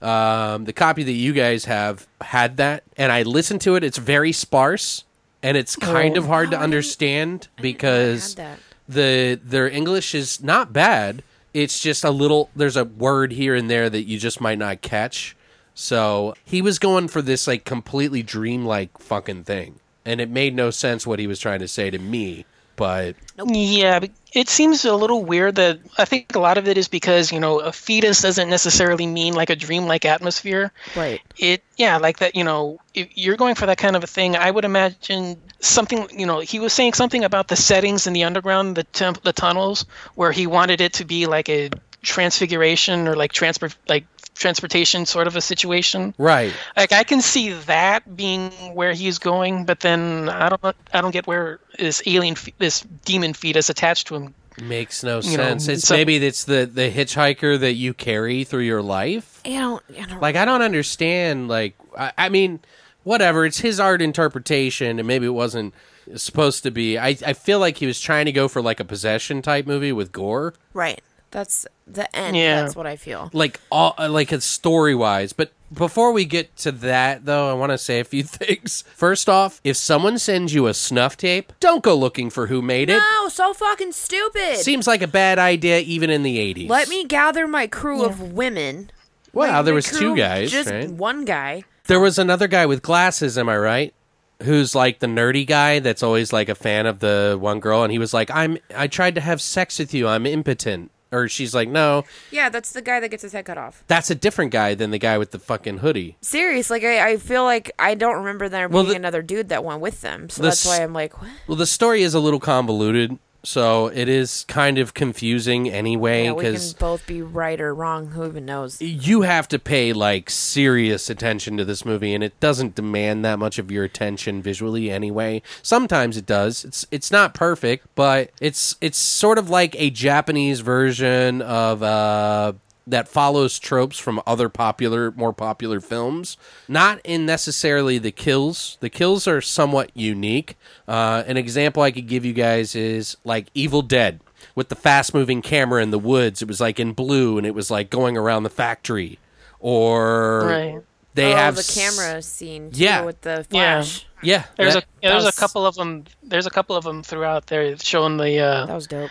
A: Um, the copy that you guys have had that, and I listened to it. It's very sparse, and it's kind of hard to understand because. The their English is not bad. It's just a little there's a word here and there that you just might not catch. So he was going for this like completely dreamlike fucking thing. And it made no sense what he was trying to say to me. But
E: Yeah, it seems a little weird that I think a lot of it is because you know a fetus doesn't necessarily mean like a dreamlike atmosphere.
C: Right.
E: It yeah, like that. You know, if you're going for that kind of a thing, I would imagine something. You know, he was saying something about the settings in the underground, the temp, the tunnels, where he wanted it to be like a transfiguration or like transport, like transportation sort of a situation.
A: right.
E: Like I can see that being where he's going, but then I don't I don't get where this alien this demon fetus attached to him.
A: Makes no
E: You know,
A: sense. it's
E: so-
A: maybe it's the, the hitchhiker that you carry through your life.
C: I don't, I don't
A: Like I don't understand. Like I, I mean, whatever. It's his art interpretation, and maybe it wasn't supposed to be. I I feel like he was trying to go for like a possession type movie with gore,
C: right. That's the end.
E: Yeah.
C: That's what I feel.
A: like all like it's story wise. But before we get to that, though, I want to say a few things. First off, if someone sends you a snuff tape, don't go looking for who made it.
C: No, so fucking stupid.
A: Seems like a bad idea, even in the eighties.
C: Let me gather my crew of women.
A: Wow,
C: My-
A: there
C: my
A: was two guys,
C: Just
A: right?
C: one guy.
A: There was another guy with glasses. Am I right? who's like the nerdy guy that's always like a fan of the one girl, and he was like, "I'm I tried to have sex with you. I'm impotent." Or she's like, "No,
C: Yeah, that's the guy that gets his head cut off.
A: that's a different guy than the guy with the fucking hoodie."
C: Serious, like I, I feel like I don't remember there
A: Well,
C: being
A: the-
C: another dude that went with them, so
A: the
C: that's why I'm like, what?
A: Well, the story is a little convoluted, so it is kind of confusing anyway
C: Yeah, we can both be right or wrong. Who even knows?
A: you have to pay like serious attention to this movie and it doesn't demand that much of your attention visually anyway sometimes it does it's it's not perfect but it's it's sort of like a japanese version of uh that follows tropes from other popular more popular films not in necessarily the kills the kills are somewhat unique uh, an example i could give you guys is like evil dead with the fast moving camera in the woods. It was like in blue and it was like going around the factory. Or
E: Right.
A: they
C: oh,
A: have
C: the
A: s-
C: camera scene, too,
A: Yeah.
C: with the
E: Yeah.
C: flash.
A: Yeah,
E: There's
A: that-
E: a yeah, there's
C: was-
E: a couple of them. There's a couple of them throughout there showing the uh,
C: That was dope.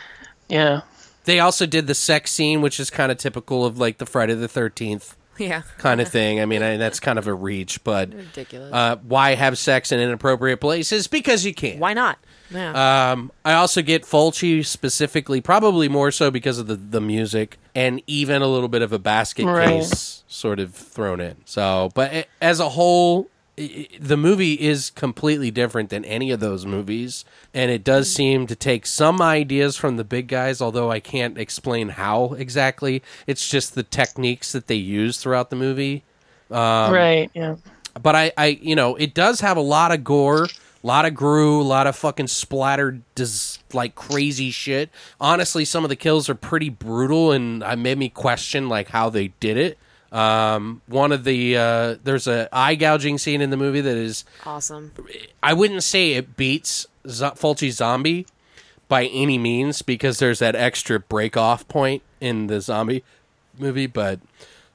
E: yeah.
A: They also did the sex scene, which is kind of typical of like the Friday the Thirteenth
C: Yeah,
A: kind of thing. I mean, I, that's kind of a reach, but
C: ridiculous.
A: uh, why have sex in inappropriate places? Because you can't.
C: why not? Yeah.
A: Um, I also get Fulci specifically, probably more so because of the, the music and even a little bit of a basket
E: Right.
A: case sort of thrown in. So, but it, as a whole, i i the movie is completely different than any of those movies, and it does seem to take some ideas from the big guys, although I can't explain how exactly. It's just the techniques that they use throughout the movie Um,
E: right. Yeah.
A: but I, I, you know, it does have a lot of gore, a lot of grew, a lot of fucking splattered, dis- like crazy shit. Honestly, some of the kills are pretty brutal, and it made me question like how they did it. Um, one of the uh, there's a eye gouging scene in the movie that is
C: awesome.
A: I wouldn't say it beats Z- Fulci Zombie by any means because there's that extra break off point in the zombie movie, but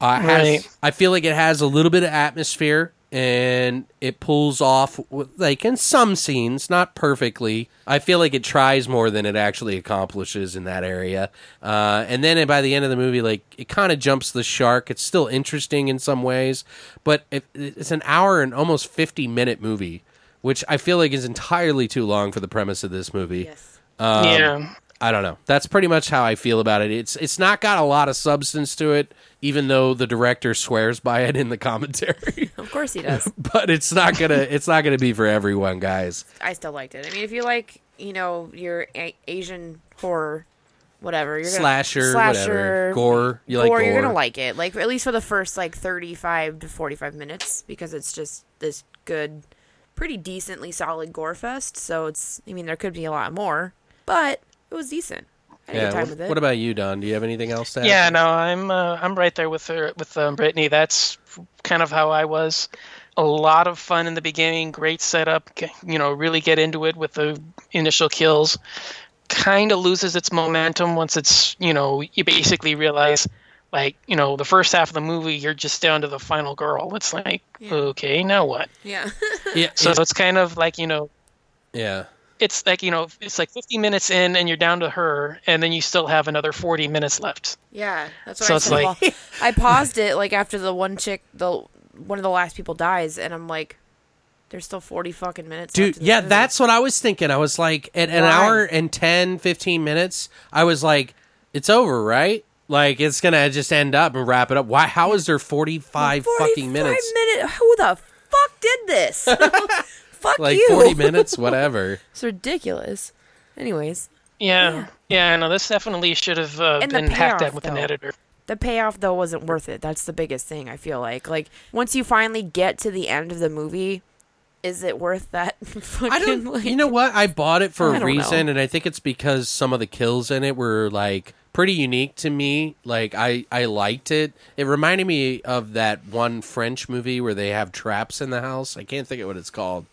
A: uh, it has,
E: Right.
A: I feel like it has a little bit of atmosphere and it pulls off like in some scenes, not perfectly. I feel like it tries more than it actually accomplishes in that area. Uh, and then by the end of the movie, like it kind of jumps the shark. It's still interesting in some ways, but it, it's an hour and almost fifty minute movie which I feel like is entirely too long for the premise of this movie.
C: Yes.
A: Um,
E: yeah.
A: I don't know. That's pretty much how I feel about it. It's it's not got a lot of substance to it, even though the director swears by it in the commentary.
C: Of course he does.
A: but it's not gonna it's not gonna be for everyone, guys.
C: I still liked it. I mean, if you like, you know, your a- Asian horror, whatever, you're gonna
A: Slasher, whatever. Gore. You like
C: gore, you're gonna like it. Like at least for the first like 35 to 45 minutes, because it's just this good, pretty decently solid gore fest. So it's, I mean, there could be a lot more, but it was decent. I had a
A: Yeah.
C: good time
A: What,
C: with it.
A: what about you, Don? Do you have anything else to add?
E: Yeah, no, I'm uh, I'm right there with her with um, Brittany. That's kind of how I was. A lot of fun in the beginning, great setup. You know, really get into it with the initial kills. Kind of loses its momentum once it's you know you basically realize like you know the first half of the movie you're just down to the final girl. It's like okay, now what?
C: yeah.
A: Yeah.
E: So it's kind of like you know
A: yeah.
E: It's like you know it's like 50 minutes in and you're down to her and then you still have another 40 minutes left.
C: Yeah, that's what
E: So
C: I
E: it's
C: said.
E: like-
C: well, I paused it like after the one chick, the one of the last people dies, and I'm like, there's still 40 fucking minutes.
A: Dude,
C: left
A: yeah,
C: movie.
A: that's what I was thinking. I was like, at an
C: Why?
A: hour and 10, 15 minutes, I was like, it's over, right? Like, it's going to just end up and wrap it up. Why? How is there 45,
C: 45
A: fucking minutes?
C: minute- Who the fuck did this? fuck
A: Like
C: you.
A: 40 minutes, whatever.
C: It's ridiculous. Anyways,
E: Yeah, yeah, no, this definitely should have uh,
C: And the
E: been hacked
C: payoff,
E: at with an editor.
C: the payoff though wasn't worth it. That's the biggest thing I feel like. Like once you finally get to the end of the movie, is it worth that? Fucking,
A: I don't.
C: like,
A: you know what? I bought it for
C: I
A: a
C: don't
A: reason,
C: know.
A: and I think it's because some of the kills in it were like pretty unique to me. Like I, I liked it. It reminded me of that one French movie where they have traps in the house. I can't think of what it's called.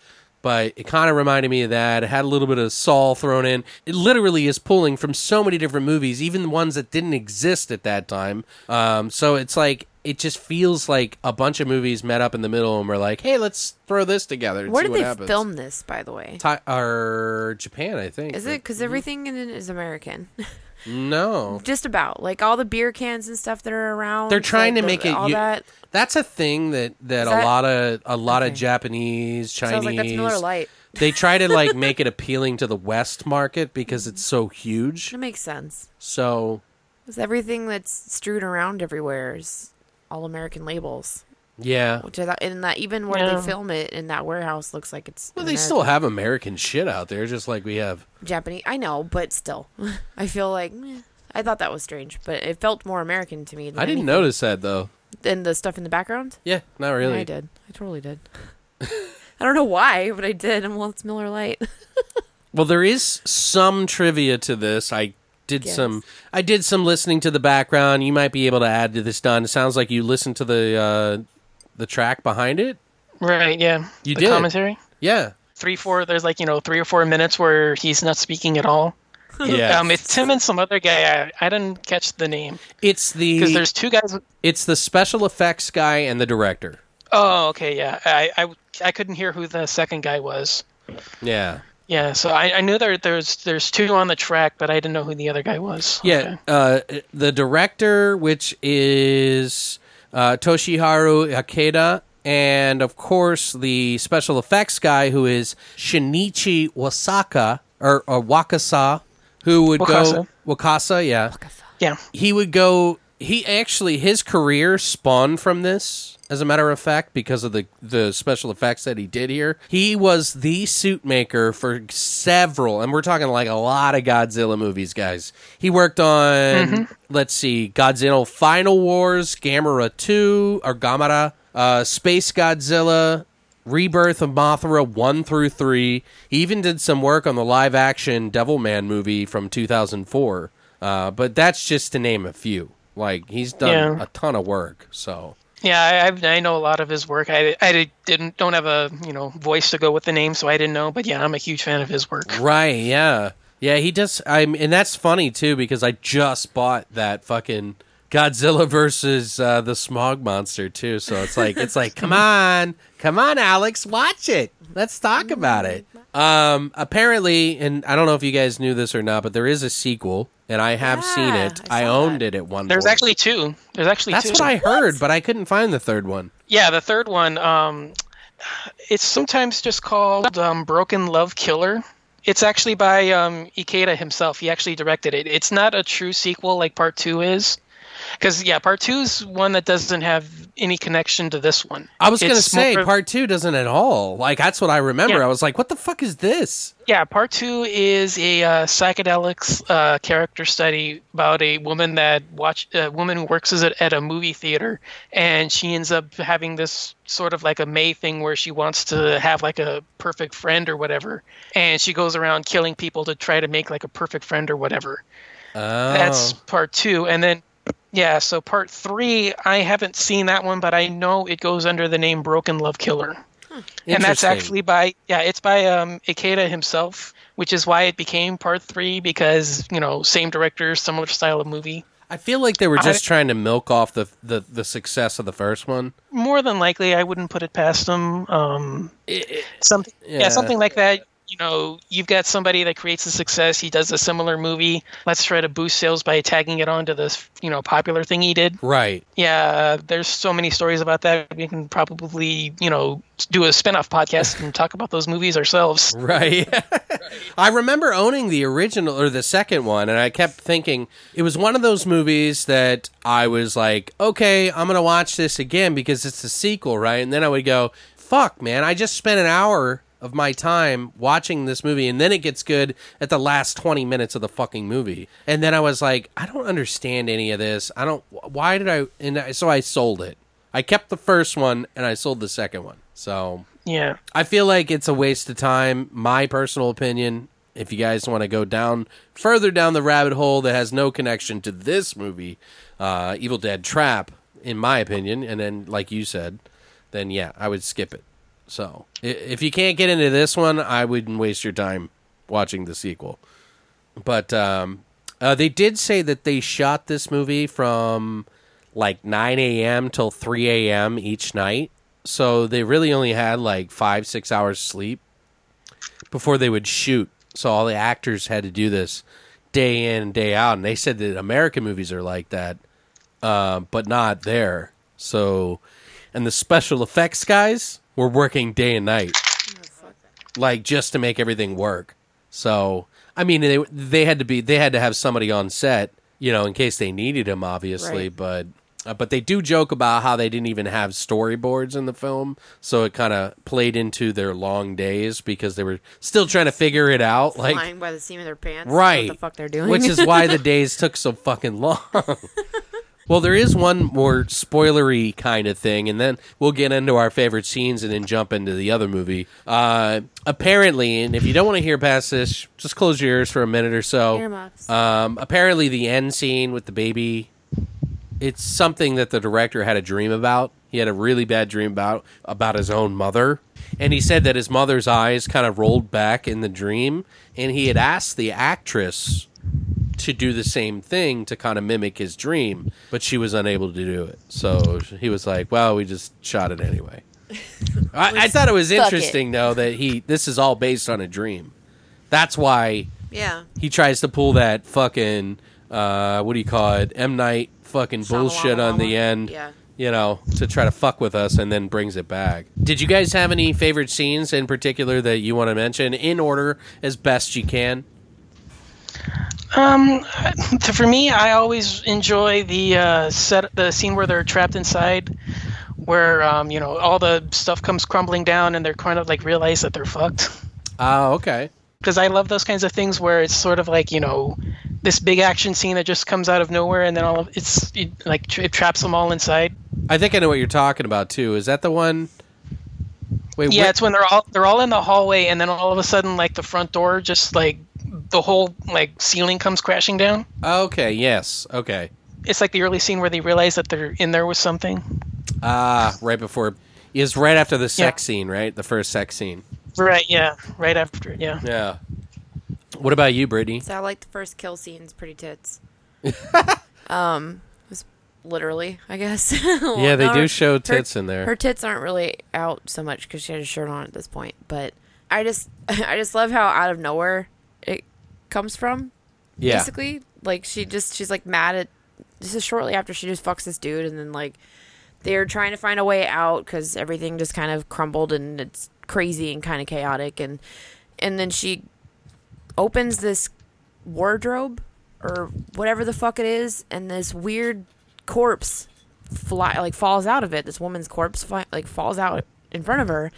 A: But it kind of reminded me of that. It had a little bit of Saw thrown in. It literally is pulling from so many different movies, even the ones that didn't exist at that time. Um, so it's like it just feels like a bunch of movies met up in the middle and were like, "Hey, let's throw this together."
C: Where did they
A: happens.
C: film this, by the way?
A: Or Japan, I think.
C: Is it because everything in it is American?
A: No.
C: Just about like all the beer cans and stuff that are around.
A: They're trying
C: like,
A: to
C: the-
A: make it
C: all
A: u-
C: that.
A: That's a thing that that a lot of a lot of Japanese, Chinese.
C: Like that's Miller Lite.
A: they try to like make it appealing to the West market because it's so huge.
C: It makes sense.
A: So
C: Because everything that's strewn around everywhere is all American labels.
A: Yeah.
C: Which I thought, and that even where
E: Yeah.
C: they film it in that warehouse looks like it's
A: Well, they
C: American.
A: still have American shit out there, just like we have.
C: Japanese. I know, but still, I feel like meh. I thought that was strange, but it felt more American to me. Than
A: I didn't
C: anything.
A: notice that though.
C: Than the stuff in the background.
A: Yeah, not
C: Yeah,
A: really.
C: I did. I totally did. I don't know why, but I did. And well, it's Miller Lite.
A: Well, there is some trivia to this. I did
C: Yes.
A: some. I did some listening to the background. You might be able to add to this. Done. It sounds like you listened to the uh, the track behind it.
E: Right, yeah.
A: You
E: the
A: did.
E: commentary.
A: Yeah.
E: Three, four. There's like you know three or four minutes where he's not speaking at all.
A: Yeah.
E: Um, it's him and some other guy. I, I didn't catch the name
A: it's the because
E: there's two guys.
A: it's the special effects guy and the director.
E: Oh, okay, yeah. I, I, I couldn't hear who the second guy was.
A: Yeah.
E: Yeah, so I, I knew there there's there's two on the track, but I didn't know who the other guy was.
A: Yeah, uh, the director, which is uh, Toshiharu Ikeda, and of course the special effects guy, who is Shinichi Wasaka or, or Wakasa, who would go
E: Wakasa. yeah.
A: Wakasa. Yeah,
E: Yeah.
A: he would go. He actually his career spawned from this. As a matter of fact, because of the the special effects that he did here, he was the suit maker for several, and we're talking like a lot of Godzilla movies, guys. He worked on, let's see, Godzilla Final Wars, Gamera Two, or Gamera, uh, Space Godzilla, Rebirth of Mothra 1 through 3. He even did some work on the live action Devilman movie from 2004. Uh, but that's just to name a few. Like, he's done
E: Yeah.
A: a ton of work. So,
E: Yeah, I, I've- know a lot of his work. I, I didn't don't have a you know voice to go with the name, so I didn't know. But yeah, I'm a huge fan of his work.
A: right, yeah. Yeah, he does. I'm, and that's funny, too, because I just bought that fucking. Godzilla versus uh, the Smog Monster too, so it's like it's like come on, come on, Alex, watch it. Let's talk about it. Um, apparently, and I don't know if you guys knew this or not, but there is a sequel, and I have seen it.
C: I
A: I, owned
C: that.
A: it at one.
E: There's
A: point.
E: actually two. There's actually
A: that's
E: two.
A: what I heard, but I couldn't find the third one.
E: Yeah, the third one. Um, it's sometimes just called um, Broken Love Killer. It's actually by um, Ikeda himself. He actually directed it. It's not a true sequel like Part Two is, because yeah, Part Two is one that doesn't have any connection to this one.
A: I was gonna say
E: more-
A: part two doesn't at all. Like that's what I remember.
E: Yeah.
A: I was like, what the fuck is this?
E: Yeah, part two is a uh, psychedelics uh, character study about a woman that watch a woman who works as a, at a movie theater, and she ends up having this sort of like a May thing where she wants to have like a perfect friend or whatever, and she goes around killing people to try to make like a perfect friend or whatever.
A: Oh,
E: That's part two, and then yeah, so part three, I haven't seen that one, but I know it goes under the name Broken Love Killer and that's actually by yeah it's by um ikeda himself which is why it became part three because you know same director similar style of movie
A: I feel like they were
E: I-
A: just trying to milk off the, the the success of the first one.
E: more than likely i wouldn't put it past them um something yeah.
A: yeah.
E: something like that you know you've got somebody that creates a success he does a similar movie let's try to boost sales by tagging it onto this you know popular thing he did
A: Right.
E: yeah there's so many stories about that we can probably you know do a spin-off podcast and talk about those movies ourselves
A: Right. I remember owning the original or the second one, and I kept thinking it was one of those movies that I was like, okay, I'm going to watch this again because it's a sequel, right? And then I would go, fuck, man, I just spent an hour of my time watching this movie, and then it gets good at the last 20 minutes of the fucking movie. And then I was like, I don't understand any of this. I don't, why did I, and I- so I sold it. I kept the first one and I sold the second one. So
E: yeah
A: I feel like it's a waste of time. My personal opinion. If you guys want to go down further down the rabbit hole that has no connection to this movie, uh, Evil Dead Trap, in my opinion, and then like you said, then yeah, I would skip it. So if you can't get into this one, I wouldn't waste your time watching the sequel. But um, uh, they did say that they shot this movie from like 9 a.m. till 3 a.m. each night. So they really only had like five, six hours sleep before they would shoot. So all the actors had to do this day in day out. And they said that American movies are like that, uh, but not there. So, and the special effects guys were working day and night, like just to make everything work. So, I mean, they they had to be they had to have somebody on set, you know, in case they needed him, obviously.
C: Right.
A: But uh, but they do joke about how they didn't even have storyboards in the film, so it kind of played into their long days because they were still trying to figure it out. Like
C: by the seam of their pants.
A: right
C: What the fuck they're doing.
A: which is why the days took so fucking long well there is one more spoilery kind of thing and then we'll get into our favorite scenes and then jump into the other movie uh apparently and if you don't want to hear past this just close your ears for a minute or so
C: Earmuffs.
A: um apparently the end scene with the baby it's something that the director had a dream about. He had a really bad dream about about his own mother, and he said that his mother's eyes kind of rolled back in the dream, and he had asked the actress to do the same thing to kind of mimic his dream, but she was unable to do it. So he was like, "Well, we just shot it anyway." I, I thought it was
C: Fuck it.
A: interesting though that he this is all based on a dream. That's why
C: yeah.
A: he tries to pull that fucking uh, what do you call it? M Night fucking bullshit on the end.
C: Yeah.
A: You know, to try to fuck with us and then brings it back. Did you guys have any favorite scenes in particular that you want to mention in order as best you can?
E: Um, for me, I always enjoy the uh, set, the scene where they're trapped inside, where um, you know all the stuff comes crumbling down and they're kind of like realize that they're fucked.
A: Oh, okay.
E: Because I love those kinds of things where it's sort of like you know this big action scene that just comes out of nowhere and then all of it's it, like it traps them all inside.
A: I think I know what you're talking about too. Is that the one? Wait,
E: Yeah,
A: where-
E: it's when they're all they're all in the hallway and then all of a sudden like the front door just like the whole like ceiling comes crashing down.
A: okay. Yes. Okay.
E: It's like the early scene where they realize that they're in there with something.
A: Ah, right before. Is right after the sex
E: Yeah.
A: scene, right? The first sex scene.
E: Right. Yeah. Right after. Yeah.
A: Yeah. What about you, Brittany?
C: So I like the first kill scenes, pretty tits. um, it was literally, I guess.
A: Yeah, they do show tits in there.
C: Her tits aren't really out so much because she had a shirt on at this point. But I just, I just love how out of nowhere it comes from.
A: Yeah.
C: Basically, like she just, she's like mad at. This is shortly after she just fucks this dude, and then like they're trying to find a way out because everything just kind of crumbled and it's crazy and kind of chaotic, and and then she opens this wardrobe or whatever the fuck it is, and this weird corpse fly like falls out of it. This woman's corpse fi- like falls out in front of her,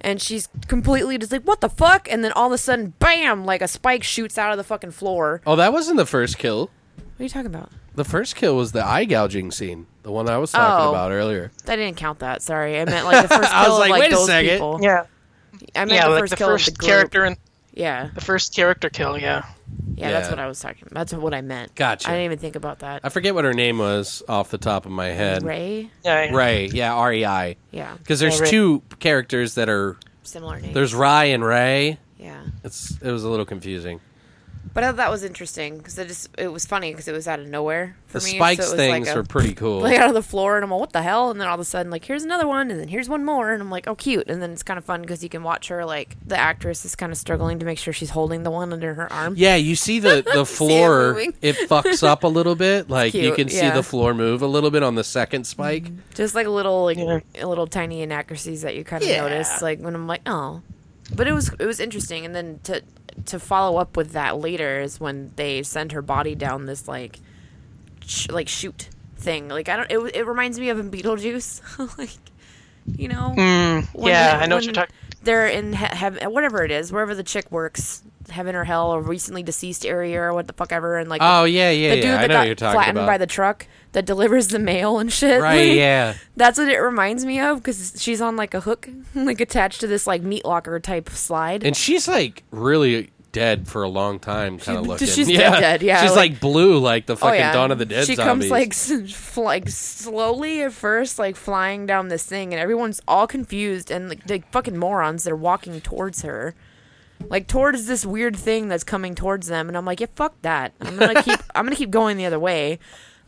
C: and she's completely just like, "What the fuck?" And then all of a sudden, bam! Like a spike shoots out of the fucking floor.
A: Oh, that wasn't the first kill.
C: What are you talking about?
A: The first kill was the eye gouging scene, the one I was talking
C: Oh.
A: about earlier.
C: I didn't count that. Sorry, I meant like the first kill
A: I was
C: of
A: like,
C: like
A: wait a second.
C: people.
E: Yeah.
C: I meant
E: Yeah.
C: the
E: Like
C: first
E: the
C: kill
E: first
C: of the group.
E: character and
C: Yeah,
E: the first character kill. Yeah.
C: Yeah, that's
A: Yeah.
C: what I was talking. About. That's what I meant.
A: Gotcha.
C: I didn't even think about that.
A: I forget what her name was off the top of my head.
C: Ray.
E: Yeah. yeah.
A: Ray, yeah, R E I.
C: Yeah,
A: Because there's
E: Yeah, Ray.
A: two characters that are
C: similar names.
A: there's Rye and Ray.
C: yeah.
A: It's it was a little confusing.
C: But I thought that was interesting because it just it was funny because it was out of nowhere for
A: The
C: me.
A: spikes
C: so
A: things
C: like a,
A: were pretty cool.
C: like out of the floor, and I'm like, what the hell? And then all of a sudden, like, here's another one, and then here's one more, and I'm like, oh, cute. And then it's kind of fun because you can watch her like the actress is kind of struggling to make sure she's holding the one under her arm.
A: Yeah, you see the the floor.
C: moving.
A: it fucks up a little bit. Like you can see
C: yeah. Mm-hmm.
A: the floor move a little bit on the second spike.
C: Just like little like
E: Yeah.
C: little tiny inaccuracies that you kind of
A: Yeah.
C: notice, like when I'm like, oh. But it was it was interesting, and then to to follow up with that later is when they send her body down this like sh- like chute thing. Like I don't. It it reminds me of in Beetlejuice, like you know.
E: Mm, yeah,
C: they,
E: i know what you're talking.
C: They're in he- heaven, whatever it is, wherever the chick works, heaven or hell, or recently deceased area, or what the fuck ever, and like
A: Oh yeah, yeah,
C: the dude
A: yeah.
C: That
A: know
C: got
A: what you're talking
C: flattened
A: about.
C: by the truck that delivers the mail and shit.
A: right,
C: like,
A: yeah.
C: That's what it reminds me of because she's on like a hook, like attached to this like meat locker type slide.
A: And she's like really dead for a long time, kind of looking.
C: she's
A: yeah.
C: dead, dead, yeah,
A: She's
C: like-
A: like, blue, like the
C: oh
A: fucking
C: yeah,
A: Dawn of the Dead
C: She
A: zombies.
C: comes like s- f- like slowly at first, like flying down this thing, and everyone's all confused and like the fucking morons. They're walking towards her, like towards this weird thing that's coming towards them, and I'm like, yeah, fuck that. I'm gonna keep. I'm gonna keep going the other way.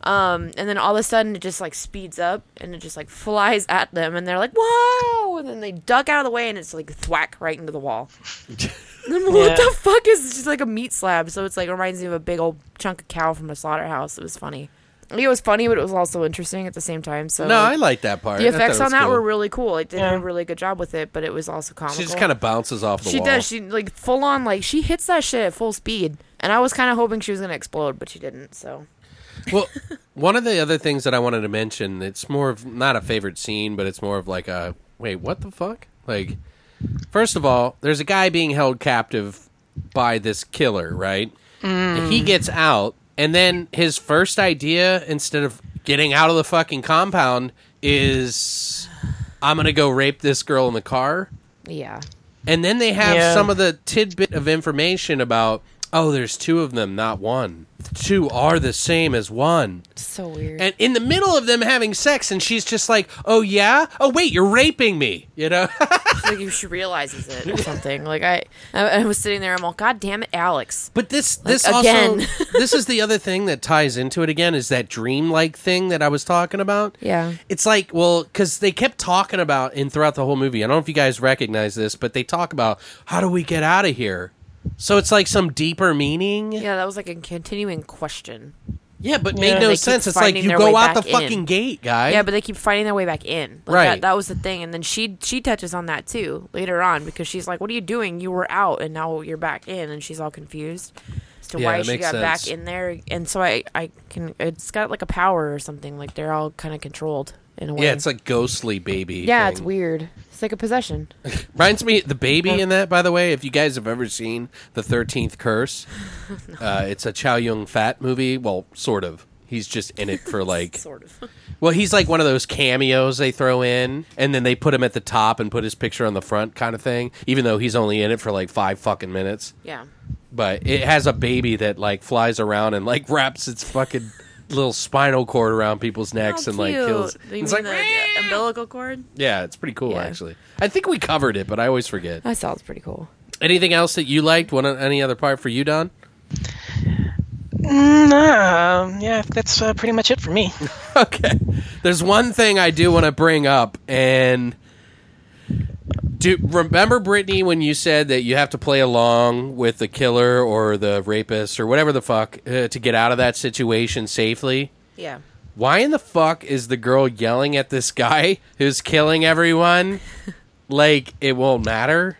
C: Um, and then all of a sudden it just like speeds up and it just like flies at them and they're like, whoa! And then they duck out of the way and it's like thwack right into the wall. I'm like, What
E: Yeah.
C: the fuck is this? Just like a meat slab. So it's like reminds me of a big old chunk of cow from a slaughterhouse. It was funny. It was funny, but it was also interesting at the same time. So
A: no, I
C: like,
A: like that part.
C: the effects on that
A: cool.
C: were really cool. Like they did a really good job with it, but it was also comical.
A: She just kind of bounces off the
C: She
A: wall.
C: does. She like full on like she hits that shit at full speed, and I was kind of hoping she was gonna explode, but she didn't. So
A: Well, one of the other things that I wanted to mention, it's more of not a favorite scene, but it's more of like a wait, what the fuck? Like, first of all, there's a guy being held captive by this killer, right? And he mm. gets out, and then his first idea, instead of getting out of the fucking compound, is I'm gonna go rape this girl in the car.
C: yeah,
A: And then they have
E: Yeah.
A: some of the tidbit of information about, oh, there's two of them, not one. The two are the same as one.
C: so weird.
A: And in the middle of them having sex, and she's just like, oh, yeah? Oh, wait, you're raping me. You know?
C: like you she realizes it or something. Like I, I, I was sitting there. I'm like, God damn it, Alex.
A: but this, this
C: again.
A: also, this is the other thing that ties into it again is that dream-like thing that I was talking about.
C: Yeah.
A: It's like, well, because they kept talking about in throughout the whole movie. I don't know if you guys recognize this, but they talk about how do we get out of here. So it's like some deeper meaning.
C: Yeah, that was like a continuing question.
A: Yeah, but
E: Yeah.
A: made
E: They
A: no
C: keep
A: sense. It's like
C: finding
A: you
C: their
A: go out the
C: back
A: fucking
C: in.
A: gate, guy.
C: Yeah, but they keep finding their way back in. Like
A: Right.
C: That, that was the thing, and then she she touches on that too later on because she's like, "What are you doing? You were out, and now you're back in," and she's all confused as to
A: Yeah,
C: why
A: that
C: she
A: makes
C: got back
A: sense.
C: in there. And so I I can it's got like a power or something. Like they're all kind of controlled in a way.
A: yeah, it's like ghostly baby.
C: yeah, it's
A: thing.
C: weird. It's like a possession.
A: Reminds me the baby in that. By the way, if you guys have ever seen the Thirteenth Curse, uh, it's a Chow Yun Fat movie. Well, sort of. He's just in it for like.
C: Sort of.
A: Well, he's like one of those cameos they throw in, and then they put him at the top and put his picture on the front, kind of thing. Even though he's only in it for like five fucking minutes.
C: Yeah.
A: but it has a baby that like flies around and like wraps its fucking little spinal cord around people's necks
C: How
A: and like kills.
C: You
A: It's
C: mean
A: like
C: the, the umbilical cord.
A: yeah, it's pretty cool
C: Yeah.
A: actually. I think we covered it, but I always forget.
C: That sounds pretty cool.
A: Anything else that you liked? One any other part for you, Don?
E: Mm, um, yeah, that's uh, pretty much it for me.
A: okay. There's one thing I do want to bring up, and do remember Brittany when you said that you have to play along with the killer or the rapist or whatever the fuck uh, to get out of that situation safely?
C: Yeah.
A: Why in the fuck is the girl yelling at this guy who's killing everyone? like it won't matter.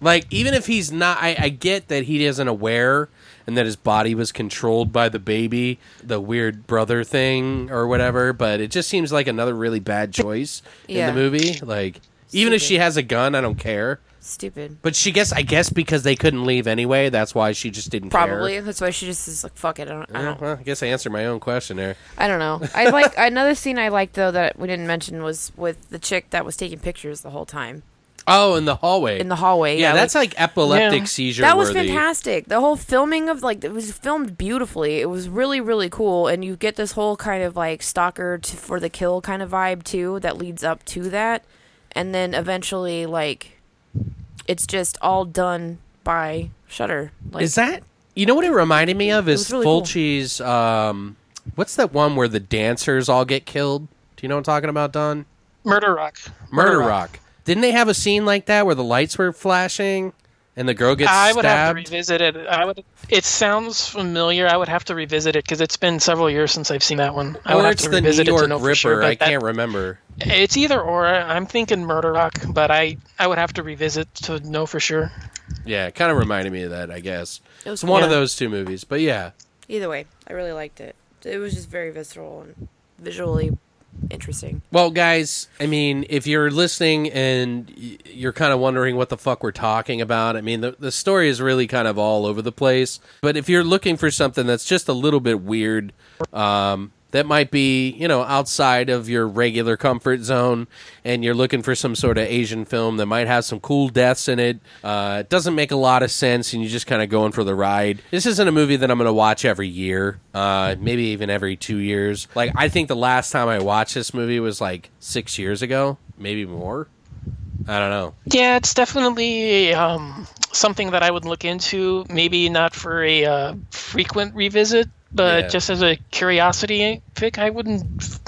A: Like even if he's not, I, I get that he isn't aware and that his body was controlled by the baby, the weird brother thing or whatever. But it just seems like another really bad choice
C: Yeah.
A: in the movie. Like even if
C: Stupid.
A: she has a gun, I don't care.
C: Stupid.
A: But she guess I guess because they couldn't leave anyway, that's why she just didn't care.
C: Probably. That's why she just is like, fuck it. I don't. I
A: Yeah,
C: don't.
A: well, I guess I answered my own question there.
C: I don't know. I like another scene I liked though that we didn't mention was with the chick that was taking pictures the whole time
A: Oh, in the hallway.
C: in the hallway.
A: yeah, that's
C: like,
A: like epileptic
E: Yeah.
A: seizure.
C: that was
A: worthy.
C: fantastic. The whole filming of like it was filmed beautifully. It was really really cool, and you get this whole kind of like stalker to, for the kill kind of vibe too that leads up to that, and then eventually like it's just all done by Shutter. Like,
A: Is that you know what it reminded me of is
C: was really cool.
A: Um what's that one where the dancers all get killed? Do you know what I'm talking about, Don?
E: Murder Rock.
A: Murder Rock. Didn't they have a scene like that where the lights were flashing and the girl gets
E: I would have to revisit it. I would. It sounds familiar. I would have to revisit it because it's been several years since I've seen that one. I would
A: or
E: have to
A: the New
E: revisit it
A: York
E: to know
A: Ripper.
E: for sure.
A: I
E: that-
A: can't remember.
E: It's either or. I'm thinking Murder Rock, but I I would have to revisit to know for sure.
A: Yeah, it kind of reminded me of that, I guess.
C: It was
A: It's one of those two movies, but yeah.
C: Either way, I really liked it. It was just very visceral and visually interesting.
A: Well, guys, I mean, if you're listening and you're kind of wondering what the fuck we're talking about, I mean, the, the story is really kind of all over the place. But if you're looking for something that's just a little bit weird, um, that might be, you know, outside of your regular comfort zone, and you're looking for some sort of Asian film that might have some cool deaths in it, uh, it doesn't make a lot of sense, and you're just kind of going for the ride. This isn't a movie that I'm going to watch every year, uh, maybe even every two years. Like, I think the last time I watched this movie was like six years ago, maybe more. I don't know.
E: Yeah, it's definitely um, something that I would look into. Maybe not for a uh, frequent revisit, but
A: Yeah.
E: just as a curiosity pick, I wouldn't.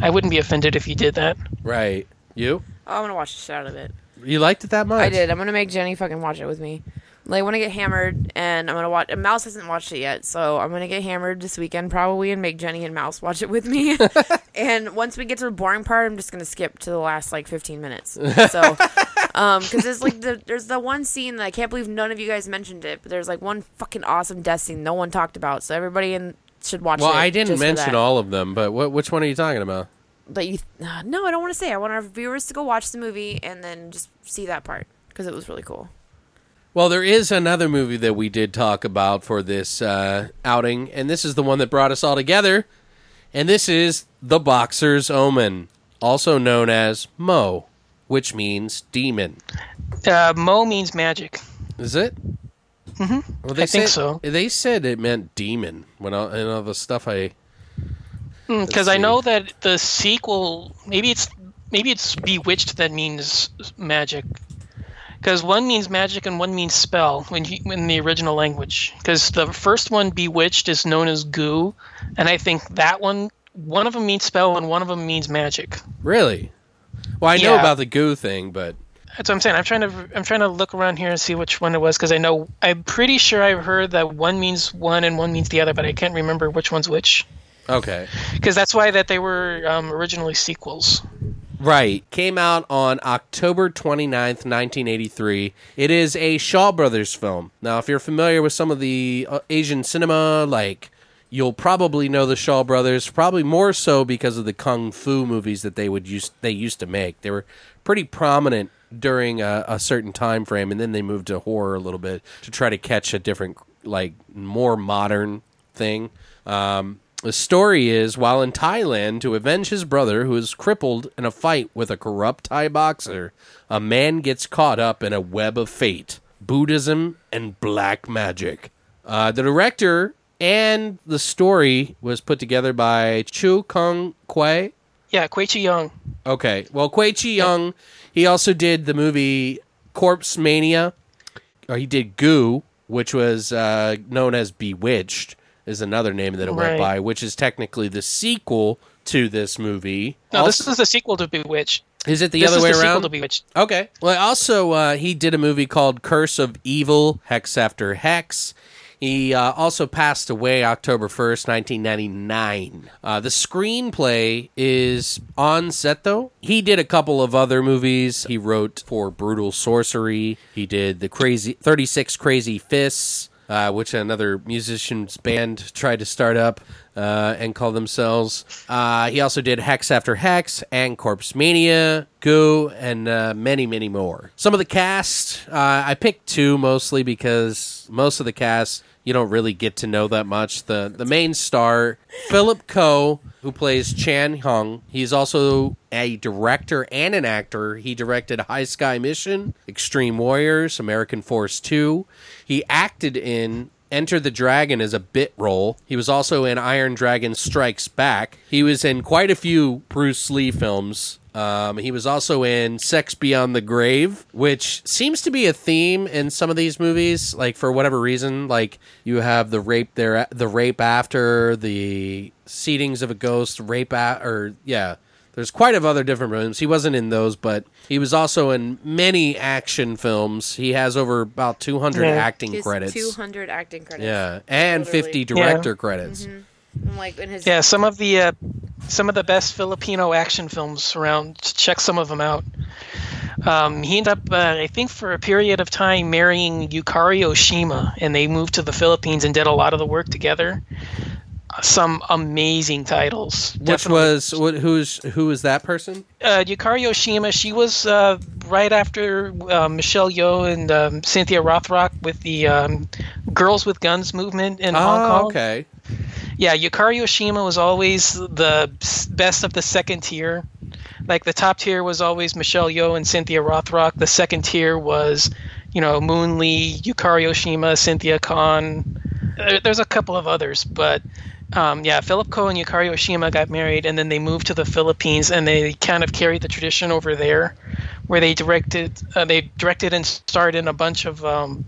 E: I wouldn't be offended if you did that.
A: Right. You?
C: Oh, I'm gonna watch the shit out of it.
A: You liked it that much?
C: I did. I'm gonna make Jenny fucking watch it with me. Like I want to get hammered, and I'm gonna watch. And Mouse hasn't watched it yet, so I'm gonna get hammered this weekend probably, and make Jenny and Mouse watch it with me. and once we get to the boring part, I'm just gonna skip to the last like 15 minutes. So, um, because there's like the there's the one scene that I can't believe none of you guys mentioned it, but there's like one fucking awesome death scene no one talked about, so everybody in should watch it.
A: Well, I didn't mention all of them, but what, which one are you talking about?
C: But you, uh, no, I don't want to say. I want our viewers to go watch the movie and then just see that part because it was really cool.
A: Well, there is another movie that we did talk about for this uh, outing, and this is the one that brought us all together. And this is The Boxer's Omen, also known as Mo, which means demon.
E: Uh, Mo means magic.
A: Is it? Mm-hmm. Well, they
E: I think
A: said-
E: so.
A: They said it meant demon when all, and all the stuff I.
E: Because
A: see.
E: I know that the sequel, maybe it's maybe it's bewitched that means magic. Because one means magic and one means spell when you, in the original language. Because the first one, bewitched, is known as goo, and I think that one, one of them means spell and one of them means magic.
A: Really? Well, I know
E: Yeah.
A: about the goo thing, but
E: That's what I'm saying. I'm trying to I'm trying to look around here and see which one it was because I know I'm pretty sure I've heard that one means one and one means the other, but I can't remember which one's which.
A: okay.
E: Because that's why that they were um, originally sequels.
A: Right. Came out on October 29th, 1983. It is a Shaw Brothers film. Now, if you're familiar with some of the uh, Asian cinema, like you'll probably know the Shaw Brothers, probably more so because of the kung fu movies that they would use they used to make. They were pretty prominent during a, a certain time frame and then they moved to horror a little bit to try to catch a different like more modern thing. Um, the story is while in Thailand to avenge his brother who is crippled in a fight with a corrupt Thai boxer, a man gets caught up in a web of fate, Buddhism, and black magic. Uh, the director and the story was put together by Chu Kung Kwei.
E: Yeah, Kwei Chi Young.
A: Okay. Well, Kwei Chi Young, he also did the movie Corpse Mania. Or he did Goo, which was uh, known as Bewitched, is another name that it went by, which is technically the sequel to this movie.
E: No,
A: Also-
E: this is the sequel to Bewitched.
A: is it the
E: this
A: other
E: is
A: way
E: the sequel
A: around?
E: to Bewitched.
A: Okay. Well, also uh, he did a movie called Curse of Evil: Hex After Hex. He uh, also passed away October first, nineteen ninety nine. Uh, the screenplay is On Szeto. He did a couple of other movies. He wrote for Brutal Sorcery. He did the Crazy Thirty Six Crazy Fists. Uh, which another musicians band tried to start up uh, and call themselves. Uh, he also did Hex After Hex and Corpse Mania, Goo, and uh, many, many more. Some of the cast, uh, I picked two mostly because most of the cast you don't really get to know that much. The the main star, Philip Ko, who plays Chan Hung. He's also a director and an actor. He directed High Sky Mission, Extreme Warriors, American Force 2. He acted in Enter the Dragon as a bit role. He was also in Iron Dragon Strikes Back. He was in quite a few Bruce Lee films. Um, he was also in Sex Beyond the Grave, which seems to be a theme in some of these movies. Like for whatever reason, like you have the rape there, the rape after, the seedings of a ghost, rape at, or yeah. There's quite of other different rooms. He wasn't in those, but he was also in many action films. He has over about 200
E: Yeah.
A: acting
C: His
A: credits.
C: 200 acting credits.
A: Yeah, and
C: Literally.
A: 50 director credits.
C: And, like in his
E: Yeah, some of the uh, some of the best Filipino action films around. Check some of them out. Um, he ended up, uh, I think, for a period of time marrying Yukari Oshima, and they moved to the Philippines and did a lot of the work together. Some amazing titles.
A: Which
E: Definitely.
A: was what, who's who is that person?
E: uh, Yukari Oshima. She was uh, right after uh, Michelle Yeoh and um, Cynthia Rothrock with the um, Girls with Guns movement in Hong
A: Oh,
E: Kong.
A: okay.
E: Yeah, Yukari Oshima was always the best of the second tier. Like the top tier was always Michelle Yeoh and Cynthia Rothrock. The second tier was, you know, Moon Lee, Yukari Oshima, Cynthia Khan. There's a couple of others, but um, yeah, Philip Ko and Yukari Oshima got married, and then they moved to the Philippines, and they kind of carried the tradition over there, where they directed, uh, they directed and starred in a bunch of um,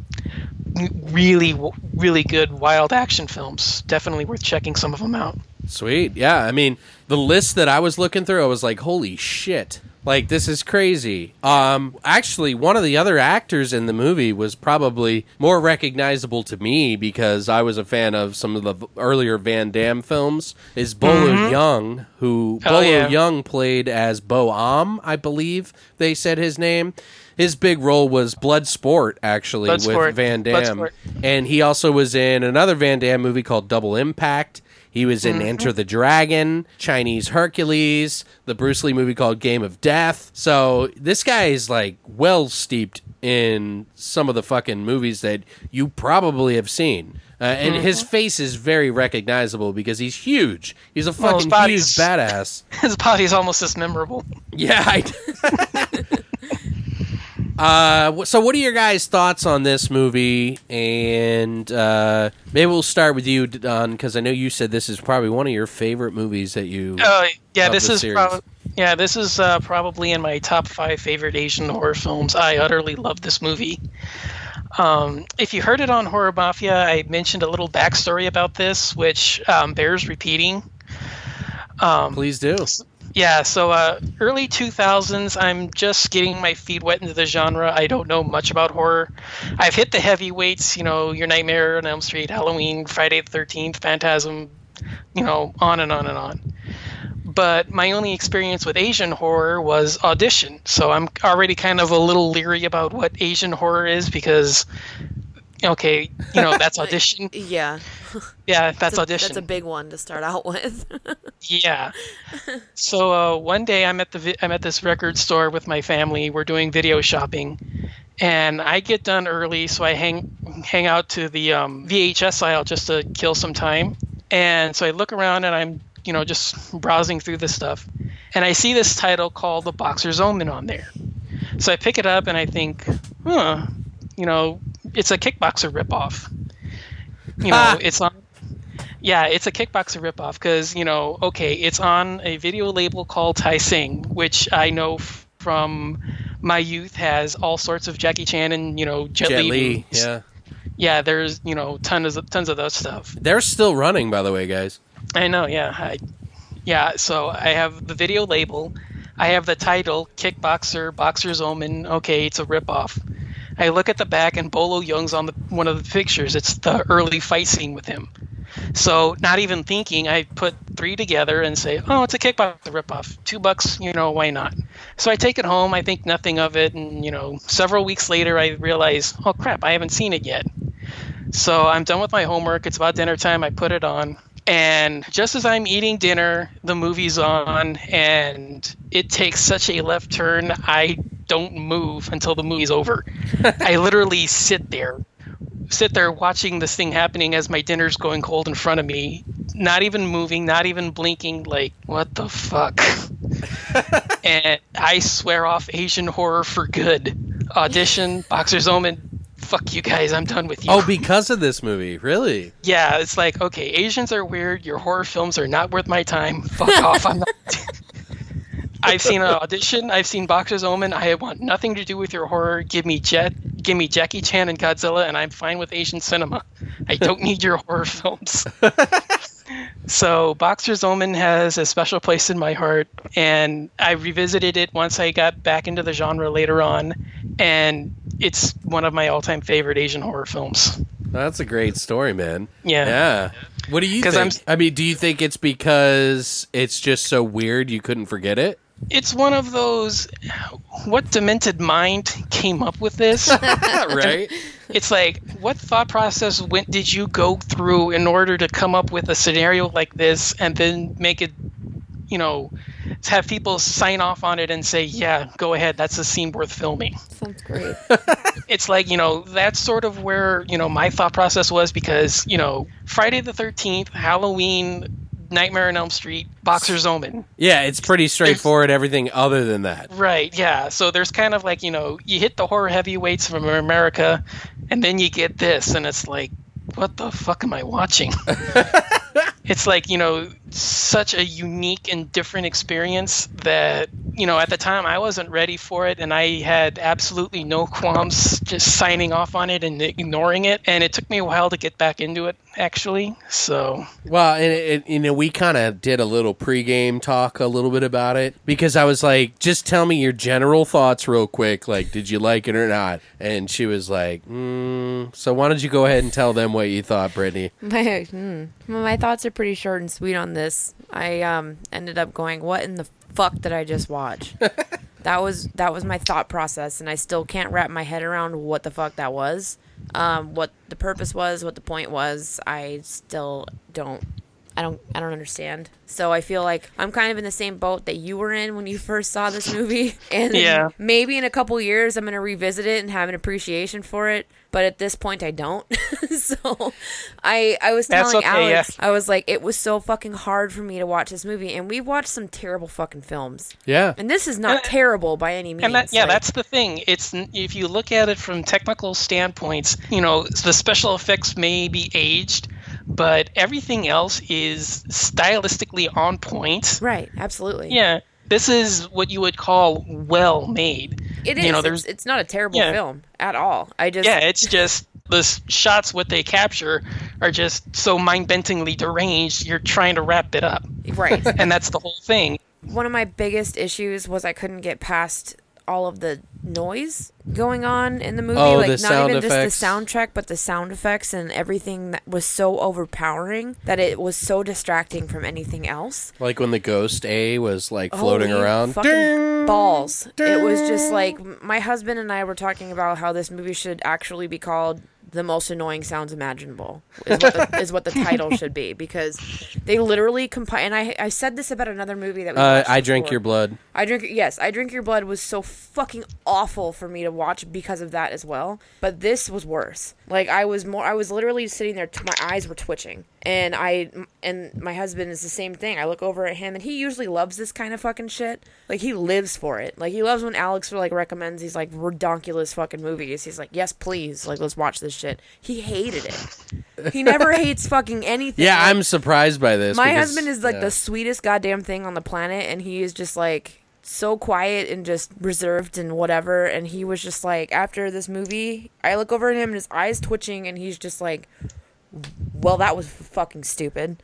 E: really, really good wild action films. Definitely worth checking some of them out.
A: Sweet. Yeah, I mean, the list that I was looking through, I was like, "Holy shit." Like this is crazy. Um, actually, one of the other actors in the movie was probably more recognizable to me because I was a fan of some of the earlier Van Damme films. Is Bolo Yeung, who
E: Oh,
A: Bolo
E: yeah.
A: Young played as Bo Am, I believe they said his name. His big role was Bloodsport, actually, with Van Damme,
E: Bloodsport.
A: and he also was in another Van Damme movie called Double Impact. He was
E: Mm-hmm.
A: in Enter the Dragon, Chinese Hercules, the Bruce Lee movie called Game of Death. So this guy is like well steeped in some of the fucking movies that you probably have seen. Uh, and his
E: Mm-hmm.
A: face is very recognizable because he's huge. He's a
E: Well,
A: fucking huge
E: body's-
A: badass.
E: His body's almost as memorable.
A: Yeah. I... uh, so, what are your guys' thoughts on this movie? And uh, maybe we'll start with you, Don, because I know you said this is probably one of your favorite movies that you.
E: Uh, yeah, this is prob- yeah, this is uh, probably in my top five favorite Asian horror films. I utterly love this movie. Um, if you heard it on Horror Mafia, I mentioned a little backstory about this, which um, bears repeating.
A: Please do.
E: Yeah, so uh, early 2000s, I'm just getting my feet wet into the genre. I don't know much about horror. I've hit the heavyweights, you know, Your Nightmare on Elm Street, Halloween, Friday the 13th, Phantasm, you know, on and on and on. But my only experience with Asian horror was Audition. So I'm already kind of a little leery about what Asian horror is because, okay, you know, that's Audition.
C: Yeah.
E: Yeah, that's
C: a-
E: Audition.
C: That's a big one to start out with.
E: Yeah. So uh, one day I'm at the vi- I'm at this record store with my family. We're doing video shopping, and I get done early, so I hang hang out to the um, VHS aisle just to kill some time. And so I look around and I'm you know just browsing through this stuff, and I see this title called The Boxer's Omen on there. So I pick it up and I think, huh, you know, it's a kickboxer ripoff. You know,
A: Ah.
E: it's on yeah, it's a kickboxer ripoff because you know, okay, it's on a video label called Tai Seng, which I know f- from my youth has all sorts of Jackie Chan and you know Jet,
A: Jet
E: Li.
A: Li.
E: movies.
A: Yeah.
E: yeah. There's you know tons of tons of that stuff.
A: They're still running, by the way, guys.
E: I know, yeah, I, yeah. So I have the video label, I have the title Kickboxer, Boxer's Omen. Okay, it's a ripoff. I look at the back and Bolo Yeung's on the one of the pictures. It's the early fight scene with him. So not even thinking, I put three together and say, "Oh, it's a kickboxer ripoff. Two bucks, you know, why not?" So I take it home. I think nothing of it, and you know, several weeks later, I realize, "Oh crap, I haven't seen it yet." So I'm done with my homework. It's about dinner time. I put it on. And just as I'm eating dinner, the movie's on, and it takes such a left turn. I don't move until the movie's over. I literally sit there, sit there watching this thing happening as my dinner's going cold in front of me, not even moving, not even blinking. Like, what the fuck? and I swear off Asian horror for good. Audition, Boxer's Omen. Fuck you guys, I'm done with you.
A: Oh, because of this movie, really?
E: Yeah, it's like, okay, Asians are weird. Your horror films are not worth my time. Fuck off. I'm not. I've seen an audition. I've seen Boxer's Omen. I want nothing to do with your horror. Give me Jet. Give me Jackie Chan and Godzilla, and I'm fine with Asian cinema. I don't need your horror films. so, Boxer's Omen has a special place in my heart, and I revisited it once I got back into the genre later on, and it's one of my all-time favorite Asian horror films.
A: That's a great story, man.
E: Yeah.
A: Yeah. What do you think?
E: I'm-
A: I mean, do you think it's because it's just so weird you couldn't forget it?
E: it's one of those what demented mind came up with this
A: right?
E: it's like what thought process went did you go through in order to come up with a scenario like this and then make it you know to have people sign off on it and say yeah go ahead that's a scene worth filming
C: Sounds great.
E: it's like you know that's sort of where you know my thought process was because you know friday the 13th halloween nightmare on elm street boxer's omen
A: Yeah, it's pretty straightforward. Everything other than that.
E: Right, yeah. So there's kind of like, you know, you hit the horror heavyweights from America, and then you get this, and it's like, what the fuck am I watching? it's like, you know, such a unique and different experience that you know, at the time I wasn't ready for it, and I had absolutely no qualms just signing off on it and ignoring it. And it took me a while to get back into it, actually. So
A: Well, and it, it- you know, we kind of did a little pregame talk a little bit about it because I was like, just tell me your general thoughts real quick. Like, did you like it or not? And she was like, mm, so why don't you go ahead and tell them what you thought, Brittany?
C: My, hmm. My thoughts are pretty short and sweet on this. I um ended up going, "What in the fuck did I just watch?" that was that was my thought process, and I still can't wrap my head around what the fuck that was, um, what the purpose was, what the point was. I still don't. I don't. I don't understand. So I feel like I'm kind of in the same boat that you were in when you first saw this movie, and
E: Yeah.
C: maybe in a couple years I'm gonna revisit it and have an appreciation for it. But at this point, I don't. so, I I was telling
E: okay,
C: Alex,
E: yeah.
C: I was like, it was so fucking hard for me to watch this movie, and we've watched some terrible fucking films,
A: Yeah.
C: and this is not
E: And-
C: terrible by any means.
E: and that, yeah,
C: Like,
E: that's the thing. It's if you look at it from technical standpoints, you know, the special effects may be aged, but everything else is stylistically on point.
C: right. Absolutely.
E: Yeah, this is what you would call well made.
C: It is.
E: You know,
C: it's,
E: there's
C: it's not a terrible
E: Yeah.
C: film at all. I just
E: yeah, it's just the shots what they capture are just so mind-bendingly deranged. You're trying to wrap it up,
C: right.
E: and that's the whole thing.
C: one of my biggest issues was I couldn't get past all of the noise going on in the movie.
A: Oh,
C: like
A: the
C: not
A: sound
C: even
A: effects.
C: just the soundtrack, but the sound effects and everything that was so overpowering that it was so distracting from anything else.
A: Like when the ghost A was like floating
C: Holy
A: around.
C: fucking
A: Ding!
C: balls. It was just like my husband and I were talking about how this movie should actually be called the most annoying sounds imaginable is what the, is what the title should be because they literally compile and I I said this about another movie that we
A: Uh, I drink your blood.
C: I drink yes, I drink your blood was so fucking awful for me to watch because of that as well. But this was worse. Like I was more I was literally sitting there t- my eyes were twitching. And I and my husband is the same thing. I look over at him and he usually loves this kind of fucking shit. Like he lives for it. Like he loves when Alex like recommends these like redonkulous fucking movies. He's like, "Yes, please. Like let's watch this shit." He hated it. He never hates fucking anything.
A: Yeah,
C: Like,
A: I'm surprised by this.
C: my
A: because-
C: husband is like
A: yeah.
C: the sweetest goddamn thing on the planet, and he is just like so quiet and just reserved and whatever. And he was just like, after this movie, I look over at him and his eyes twitching, and he's just like, "Well, that was fucking stupid."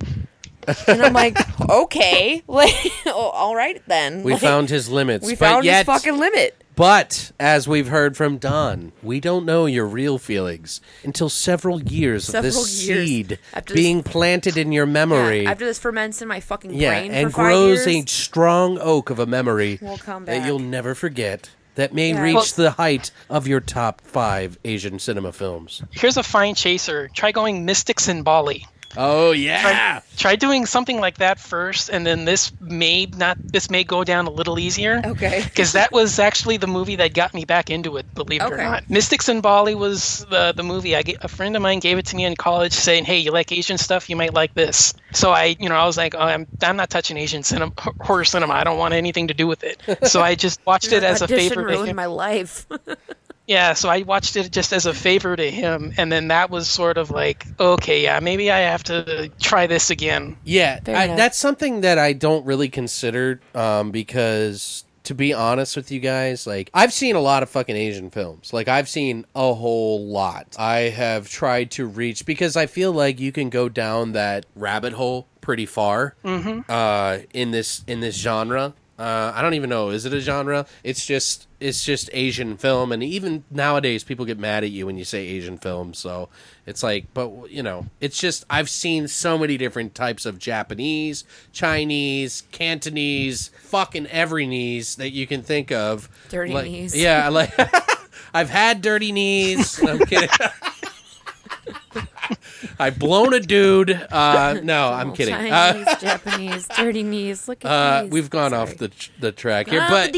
C: and I'm like, "Okay, like, oh, all right then."
A: We
C: Like,
A: found his limits.
C: we
A: but
C: found
A: yet,
C: his fucking limit.
A: But as we've heard from Don, we don't know your real feelings until several years of this
C: years
A: seed
C: after this-
A: being planted in your memory.
C: Yeah, after this ferments in my fucking
A: Yeah,
C: brain
A: and
C: for five
A: grows
C: years,
A: a strong oak of a memory
C: Will come
A: that you'll never forget. That may
C: Yeah.
A: reach
E: Well-
A: the height of your top five Asian cinema films.
E: Here's a fine chaser. Try going Mystics in Bali.
A: Oh yeah,
E: Try doing something like that first, and then this may not. This may go down a little easier.
C: Okay.
E: Because that was actually the movie that got me back into it. Believe it
C: Okay.
E: or not, Mystics in Bali was the the movie. I get, a friend of mine gave it to me in college, saying, "Hey, you like Asian stuff? You might like this." So I, you know, I was like, oh, "I'm I'm not touching Asian cinema, horror cinema. I don't want anything to do with it." So I just watched it as a
C: Audition
E: favor to
C: ruined my life.
E: Yeah, so I watched it just as a favor to him, and then that was sort of like, okay, yeah, maybe I have to try this again.
A: yeah. I, that's something that I don't really consider um, because. To be honest with you guys, like I've seen a lot of fucking Asian films. Like I've seen a whole lot. I have tried to reach because I feel like you can go down that rabbit hole pretty far uh, in this in this genre. Uh, I don't even know. Is it a genre? It's just it's just Asian film, and even nowadays, people get mad at you when you say Asian film. So it's like, but you know, it's just I've seen so many different types of Japanese, Chinese, Cantonese, fucking every knees that you can think of.
C: Dirty
A: Like-
C: knees.
A: Yeah, like I've had dirty knees. I'm kidding. I've blown a dude. Uh, no, I'm kidding. Uh,
C: Japanese, dirty knees. Look at
A: uh,
C: these.
A: we've gone
C: Sorry.
A: off the the track here, but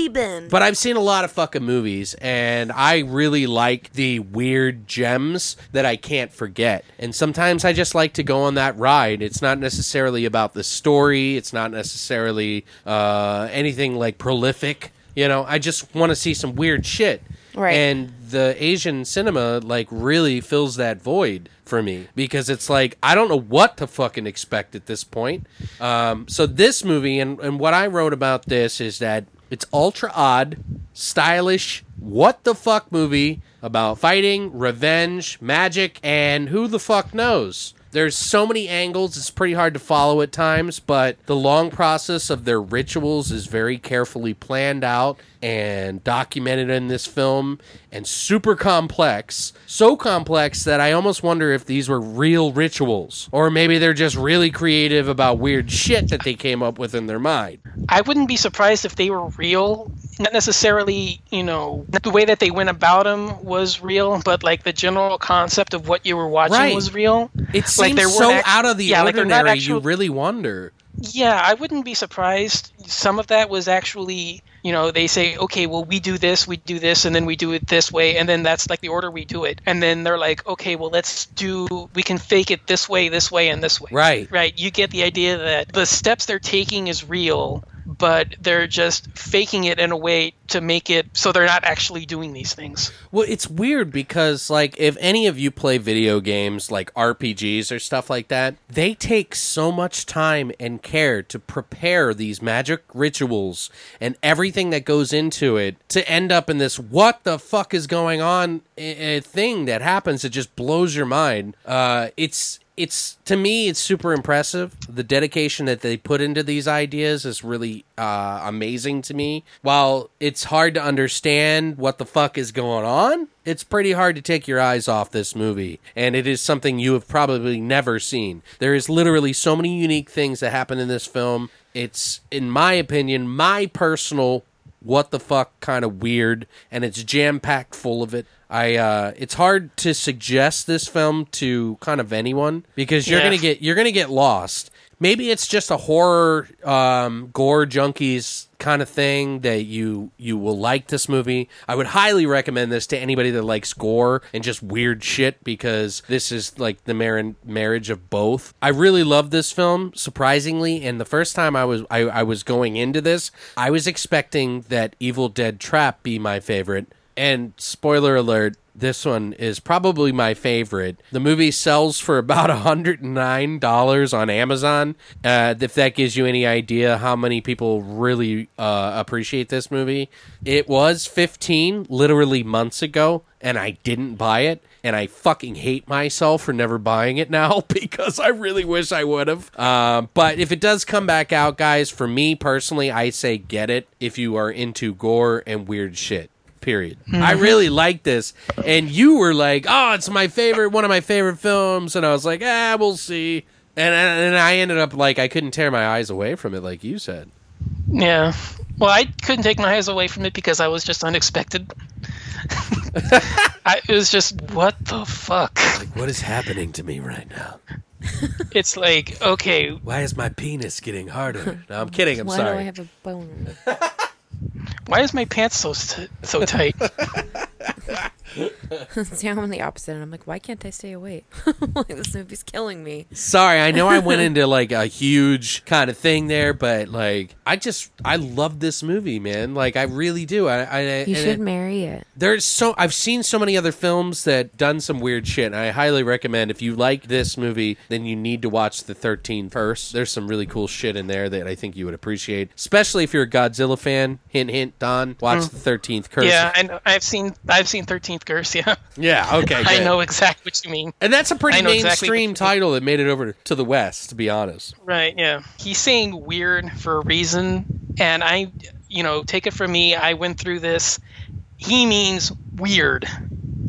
A: but I've seen a lot of fucking movies, and I really like the weird gems that I can't forget. And sometimes I just like to go on that ride. It's not necessarily about the story. It's not necessarily uh, anything like prolific. You know, I just want to see some weird shit.
C: Right.
A: And the Asian cinema like really fills that void for me because it's like I don't know what to fucking expect at this point. Um, so this movie and, and what I wrote about this is that It's ultra odd, stylish, what the fuck movie about fighting, revenge, magic, and who the fuck knows. There's so many angles, it's pretty hard to follow at times, but the long process of their rituals is very carefully planned out and documented in this film and super complex. So complex that I almost wonder if these were real rituals or maybe they're just really creative about weird shit that they came up with in their mind.
E: I wouldn't be surprised if they were real. Not necessarily, you know, the way that they went about them was real, but like the general concept of what you were watching
A: Right.
E: was real.
A: It seems
E: Like,
A: so
E: act-
A: out of the
E: yeah, like, they're not
A: you really wonder.
E: Yeah, I wouldn't be surprised. Some of that was actually, you know, they say, okay, well, we do this, we do this, and then we do it this way, and then that's like the order we do it. And then they're like, okay, well, let's do, we can fake it this way, this way, and this way.
A: Right.
E: Right. You get the idea that the steps they're taking is real, but they're just faking it in a way to make it so they're not actually doing these things.
A: Well, it's weird because, like, if any of you play video games like RPGs or stuff like that, they take so much time and care to prepare these magic rituals and everything that goes into it to end up in this what the fuck is going on eh, eh, thing that happens that just blows your mind. Uh, it's it's to me it's super impressive. The dedication that they put into these ideas is really uh, amazing to me. While it's hard to understand what the fuck is going on it's pretty hard to take your eyes off this movie. And it is something you have probably never seen. There is literally so many unique things that happen in this film. It's in my opinion my personal what the fuck kind of weird and it's jam packed full of it i uh it's hard to suggest this film to kind of anyone because you're
E: Yeah.
A: gonna get you're gonna get lost maybe it's just a horror um gore junkies kind of thing that you you will like this movie. I would highly recommend this to anybody that likes gore and just weird shit because this is like the mar- marriage of both. I really love this film surprisingly and the first time i was I, I was going into this i was expecting that evil dead trap be my favorite. And spoiler alert this one is probably my favorite. The movie sells for about $109 on Amazon. Uh, if that gives you any idea how many people really uh, appreciate this movie, it was 15 literally months ago, and I didn't buy it. And I fucking hate myself for never buying it now because I really wish I would have. Um, but if it does come back out, guys, for me personally, I say get it if you are into gore and weird shit period. I really like this. And you were like, oh, it's my favorite, one of my favorite films. And I was like, ah, we'll see. And, and I ended up like, I couldn't tear my eyes away from it, like you said.
E: Yeah. Well, I couldn't take my eyes away from it because I was just unexpected. I, it was just, what the fuck?
A: Like, what is happening to me right now?
E: It's like, okay,
A: Why is my penis getting harder? No, I'm kidding. I'm sorry.
C: Why do I have a boner?
E: why is my pants so so tight?
C: See, I'm on the opposite, and I'm like, why can't I stay awake? like this movie's killing me.
A: Sorry, I know I went into like a huge kind of thing there, but like I just I love this movie, man. Like I really do. I, I
C: You should
A: it-
C: marry it.
A: There's so I've seen so many other films that done some weird shit. And I highly recommend if you like this movie, then you need to watch the 13 first. There's some really cool shit in there that I think you would appreciate, especially if you're a Godzilla fan. Hint, hint, Don. Watch hmm. the 13th Curse.
E: Yeah, I know, I've seen I've seen Curse. Yeah,
A: yeah. Okay,
E: I know exactly what you mean.
A: And that's a pretty
E: know exactly
A: mainstream title that made it over to the West. To be honest.
E: Right, yeah. He's saying weird for a reason, and I, you know, take it from me, I went through this. He means weird.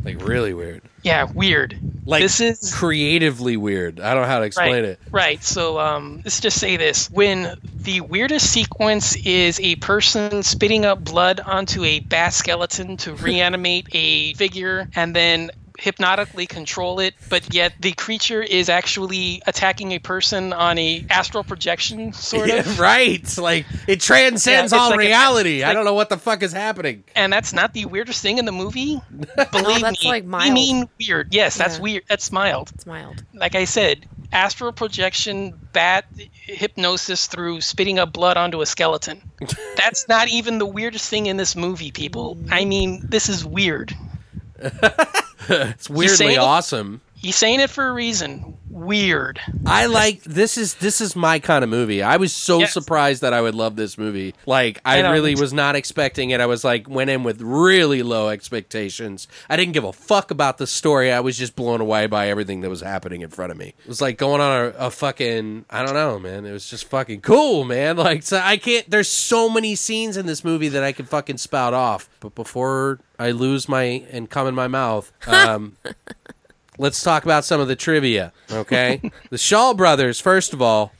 A: Like really weird.
E: Yeah, weird.
A: Like
E: this is
A: creatively weird. I don't know how to explain
E: right,
A: it.
E: Right. So um, let's just say this: when the weirdest sequence is a person spitting up blood onto a bat skeleton to reanimate a figure, and then hypnotically control it, but yet the creature is actually attacking a person on a astral projection, sort of.
A: Yeah,
E: of.
A: right. Like it transcends
E: Yeah,
A: all
E: like a-
A: reality. I don't know what the fuck is happening.
E: And that's not the weirdest thing in the movie. Believe oh,
C: that's
E: me,
C: like
E: we
C: mild.
E: mean weird. Yes, that's
C: Yeah.
E: weird. That's mild.
C: It's mild.
E: like I said, astral projection, bat hypnosis through spitting up blood onto a skeleton. That's not even the weirdest thing in this movie, people. I mean, this is weird.
A: It's weirdly awesome.
E: He's saying it for a reason. weird.
A: I like this is this is my kind of movie. I was so
E: Yes.
A: surprised that I would love this movie. Like I,
E: I
A: really was not expecting it. I was like went in with really low expectations. I didn't give a fuck about the story. I was just blown away by everything that was happening in front of me. It was like going on a, a fucking I don't know, man. It was just fucking cool, man. Like so I can't there's so many scenes in this movie that I can fucking spout off. But before I lose my and come in my mouth, um let's talk about some of the trivia, okay? the Shaw brothers, first of all,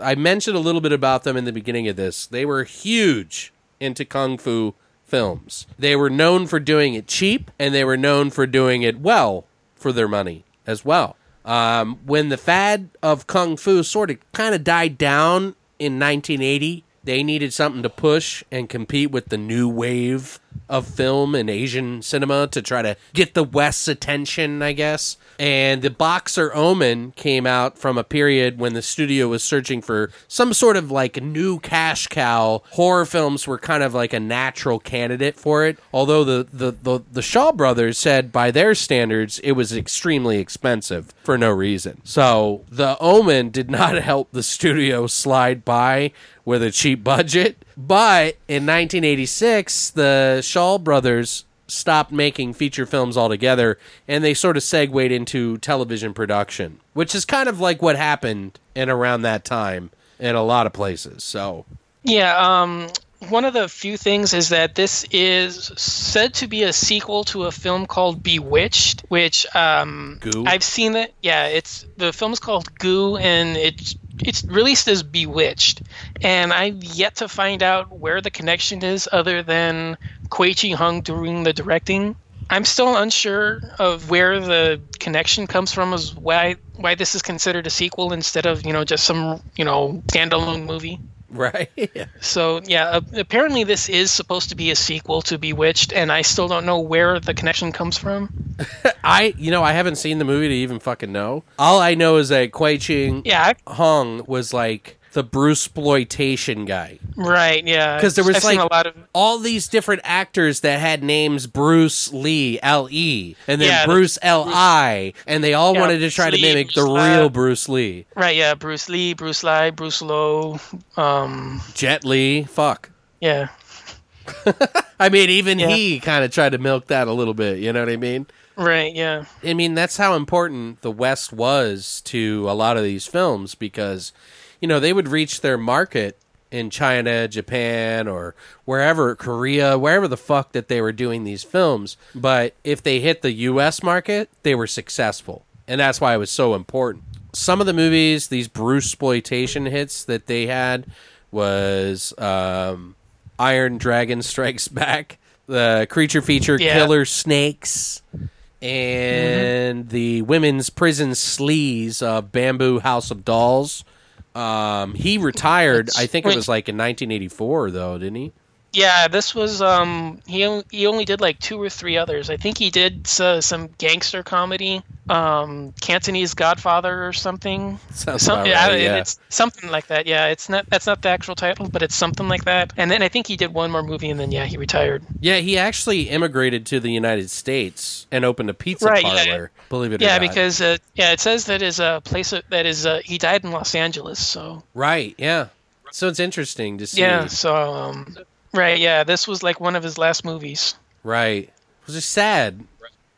A: I mentioned a little bit about them in the beginning of this. They were huge into kung fu films. They were known for doing it cheap, and they were known for doing it well for their money as well. Um, when the fad of kung fu sort of kind of died down in 1980, they needed something to push and compete with the new wave of film and Asian cinema to try to get the West's attention, I guess. And the Boxer Omen came out from a period when the studio was searching for some sort of like new cash cow. Horror films were kind of like a natural candidate for it. Although the, the, the, the Shaw brothers said by their standards it was extremely expensive for no reason. So the Omen did not help the studio slide by with a cheap budget. But in 1986, the Shaw brothers stopped making feature films altogether and they sort of segued into television production, which is kind of like what happened in around that time in a lot of places. So,
E: Yeah, um, one of the few things is that this is said to be a sequel to a film called Bewitched, which um,
A: Goo?
E: I've seen it. Yeah, it's the film is called Goo, and it's it's released as Bewitched, and I've yet to find out where the connection is, other than Kwei Chi Hung doing the directing. I'm still unsure of where the connection comes from, as why why this is considered a sequel instead of you know just some you know standalone movie.
A: Right?
E: So yeah, uh, apparently this is supposed to be a sequel to Bewitched, and I still don't know where the connection comes from.
A: I, you know, I haven't seen the movie to even fucking know. All I know is that Kwei Ching
E: Yeah, I-
A: Hung was like the Bruce exploitation guy.
E: right. Yeah,
A: because there was
E: I've
A: like
E: a lot of
A: all these different actors that had names Bruce Lee L E and then
E: Yeah,
A: Bruce L I and they all
E: Yeah,
A: wanted to try
E: Bruce
A: to
E: Lee,
A: mimic the
E: Bruce
A: real
E: Lee.
A: Bruce Lee.
E: right. Yeah, Bruce Lee, Bruce Lee, Bruce Lowe. Um,
A: Jet Li, fuck.
E: yeah,
A: I mean, even
E: Yeah.
A: he kind of tried to milk that a little bit. You know what I mean?
E: right. Yeah,
A: I mean, that's how important the West was to a lot of these films because, you know, they would reach their market in China, Japan, or wherever, Korea, wherever the fuck that they were doing these films. But if they hit the U.S. market, they were successful. And that's why it was so important. Some of the movies, these Bruce exploitation hits that they had, was um, Iron Dragon Strikes Back, the creature feature
E: Yeah.
A: Killer Snakes, and the women's prison sleaze uh, Bamboo House of Dolls. Um, he retired. I think it was like in 1984, though, didn't he?
E: Yeah. This was um, he on- he only did like two or three others. I think he did uh, some gangster comedy, um, Cantonese Godfather or something.
A: Sounds
E: Some- yeah,
A: right, yeah.
E: it's something like that. Yeah, it's not that's not the actual title, but it's something like that. And then I think he did one more movie, and then yeah, he retired.
A: Yeah, he actually immigrated to the United States and opened a pizza
E: Right, yeah.
A: parlor. Believe it or
E: Yeah, because uh, yeah, it says that is a place that is uh, he died in Los Angeles. So
A: right, yeah. So it's interesting to see.
E: yeah, so um, right, yeah, this was like one of his last movies.
A: Right. It was just sad.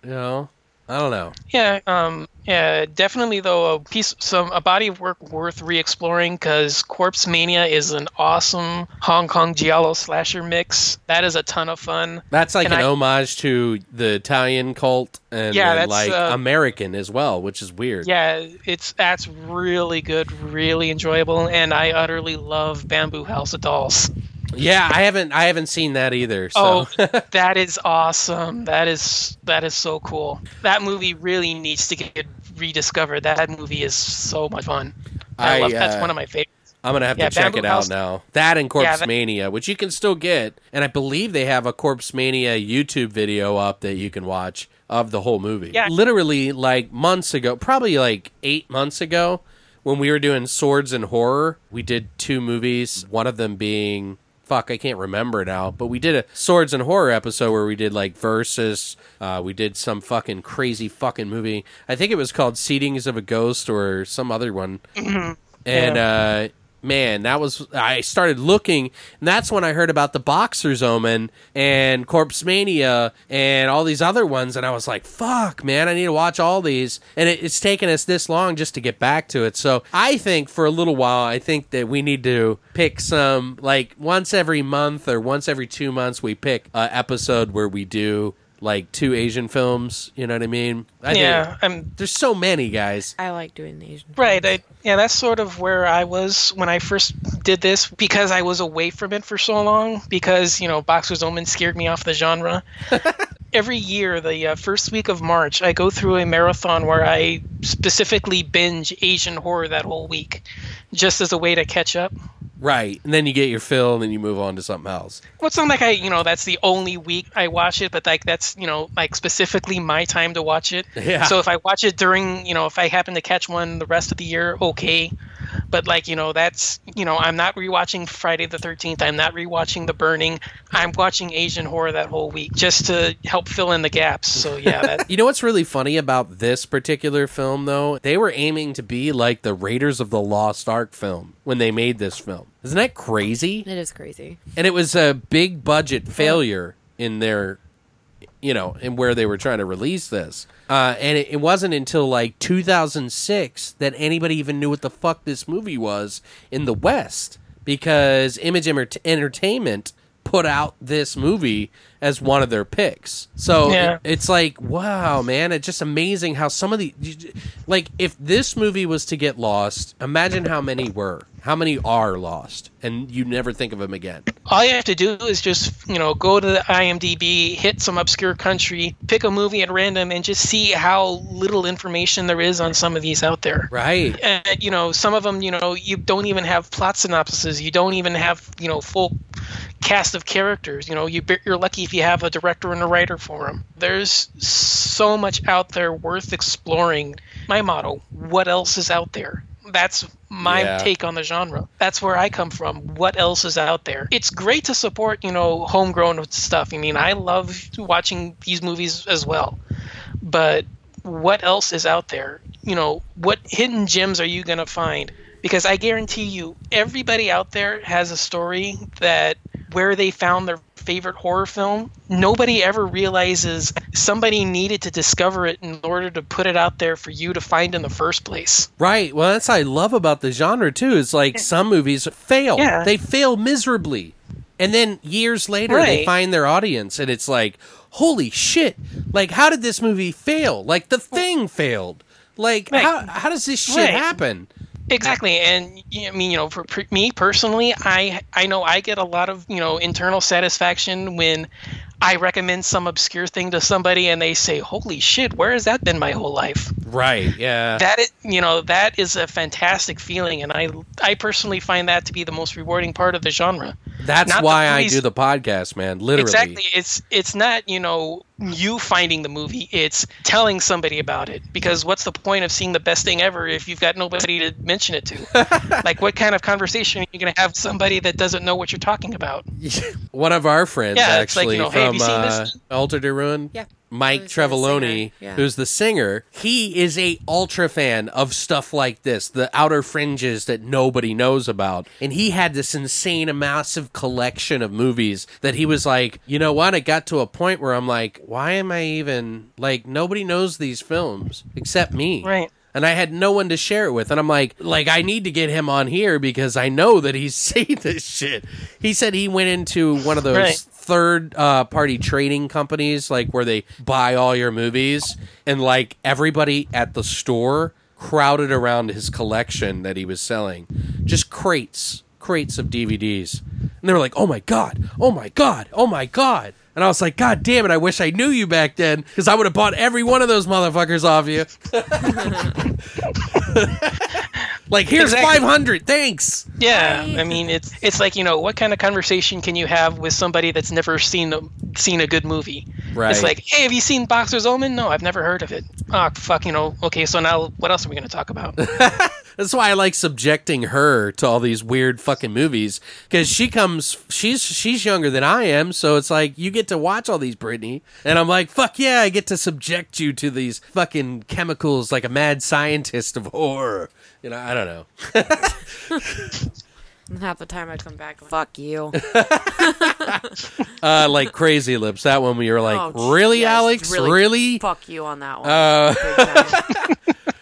A: You know, I don't know.
E: Yeah, um, yeah, definitely though a piece, some a body of work worth re-exploring because Corpse Mania is an awesome Hong Kong giallo slasher mix. That is a ton of fun.
A: That's like
E: And
A: an
E: I-
A: homage to the Italian cult and
E: Yeah,
A: like
E: uh,
A: American as well, which is weird.
E: Yeah, it's that's really good, really enjoyable, and I utterly love Bamboo House of Dolls.
A: Yeah, I haven't I haven't seen that either. So
E: Oh, that is awesome. That is that is so cool. That movie really needs to get rediscovered. That movie is so much fun. I,
A: I,
E: love that's
A: uh,
E: one of my favorites.
A: I'm gonna have
E: Yeah,
A: to check
E: Bamboo
A: it out now. That and Corpse
E: Yeah, that-
A: Mania, which you can still get, and I believe they have a Corpse Mania YouTube video up that you can watch of the whole movie.
E: Yeah.
A: literally like months ago, probably like eight months ago, when we were doing Swords and Horror, we did two movies. One of them being fuck, I can't remember now. But we did a swords and horror episode where we did like versus. Uh, we did some fucking crazy fucking movie. I think it was called Seedings of a Ghost or some other one. And uh, man, that was I started looking, and that's when I heard about the Boxer's Omen and Corpse Mania and all these other ones, and I was like, "Fuck, man, I need to watch all these." And it, it's taken us this long just to get back to it. So I think for a little while, I think that we need to pick some like once every month or once every two months, we pick a episode where we do. Like two Asian films, you know what I mean? I think-
E: Yeah, I'm
A: there's so many guys.
C: I like doing the Asian.
E: Right. I, yeah, that's sort of where I was when I first did this because I was away from it for so long. Because you know, Boxer's Omen scared me off the genre. Every year, the uh, first week of March, I go through a marathon where I specifically binge Asian horror that whole week, just as a way to catch up.
A: Right. And then you get your fill and then you move on to something else.
E: Well, it's not like I, you know, that's the only week I watch it, but like that's, you know, like specifically my time to watch it.
A: Yeah.
E: So if I watch it during, you know, if I happen to catch one the rest of the year, okay. But like, you know, that's, you know, I'm not rewatching Friday the 13th. I'm not rewatching The Burning. I'm watching Asian horror that whole week just to help fill in the gaps. So yeah, that,
A: You know what's really funny about this particular film, though? They were aiming to be like the Raiders of the Lost Ark film when they made this film. Isn't that crazy?
C: It is crazy.
A: And it was a big budget failure in their, you know, in where they were trying to release this. Uh, and it, it wasn't until like 2006 that anybody even knew what the fuck this movie was in the West because Image Enter- Entertainment put out this movie as one of their picks. So
E: Yeah.
A: it's like, wow, man, it's just amazing how some of the like if this movie was to get lost, imagine how many were. How many are lost and you never think of them again.
E: all you have to do is just, you know, go to the IMDb, hit some obscure country, pick a movie at random, and just see how little information there is on some of these out there.
A: Right.
E: and you know some of them you know you don't even have plot synopses. you don't even have you know full cast of characters you know you, you're lucky if you have a director and a writer for them there's so much out there worth exploring. My motto what else is out there? That's my
A: Yeah.
E: take on the genre. That's where i come from. What else is out there? It's great to support you know homegrown stuff. I mean i love watching these movies as well. But what else is out there? You know, what hidden gems are you going to find? Because I guarantee you, everybody out there has a story that where they found their favorite horror film, nobody ever realizes somebody needed to discover it in order to put it out there for you to find in the first place.
A: Right. Well, that's what I love about the genre too. Is like some movies fail.
E: Yeah.
A: They fail miserably. And then years later they find their audience and it's like, "Holy shit. Like how did this movie fail? Like The Thing failed. Like
E: Right.
A: how how does this shit
E: Right.
A: happen?"
E: Exactly, and I mean, you know, for me personally, I I know I get a lot of you know internal satisfaction when I recommend some obscure thing to somebody and they say, "Holy shit, where has that been my whole life?"
A: Right. Yeah.
E: That is, you know, that is a fantastic feeling, and I I personally find that to be the most rewarding part of the genre.
A: That's
E: not
A: why I do the podcast, man. Literally.
E: Exactly, it's it's not you know you finding the movie; it's telling somebody about it. Because what's the point of seeing the best thing ever if you've got nobody to mention it to? like, what kind of conversation are you going to have with somebody that doesn't know what you're talking about?
A: One of our friends
E: Yeah, it's like,
A: actually
E: you know,
A: from
E: you seen
A: uh,
E: this?
A: Alter to Ruin.
C: Yeah.
A: Mike
C: Who's
A: Trevoloni,
C: singer, yeah.
A: who's the singer, he is a ultra fan of stuff like this, the outer fringes that nobody knows about. And he had this insane, massive collection of movies that he was like, you know what? It got to a point where I'm like, why am I even like nobody knows these films except me.
E: Right.
A: And I had no one to share it with. And I'm like, like, I need to get him on here because I know that he's seen this shit. He said he went into one of those
E: Right.
A: Third uh, party trading companies, like where they buy all your movies, and like everybody at the store crowded around his collection that he was selling, just crates, crates of DVDs, and they were like, "Oh my god, oh my god, oh my god." And I was like, God damn it, I wish I knew you back then, because I would have bought every one of those motherfuckers off you. like, here's
E: Exactly.
A: 500, thanks.
E: Yeah,
C: Right.
E: I mean, it's it's like you know, what kind of conversation can you have with somebody that's never seen a, seen a good movie?
A: Right.
E: It's like, hey, have you seen Boxer's Omen? No, I've never heard of it. Oh, fuck, you know. Okay, so now what else are we going to talk about?
A: That's why I like subjecting her to all these weird fucking movies because she comes, she's she's younger than I am, so it's like you get to watch all these Brittany, and I'm like, fuck yeah, I get to subject you to these fucking chemicals like a mad scientist of horror. You know, I don't know.
C: Half the time I come back, like, fuck you.
A: Uh, like Crazy Lips, that one where you're like,
C: Oh,
A: really,
C: yes,
A: Alex, really?
C: Fuck you on that one.
A: Uh,
C: Big time.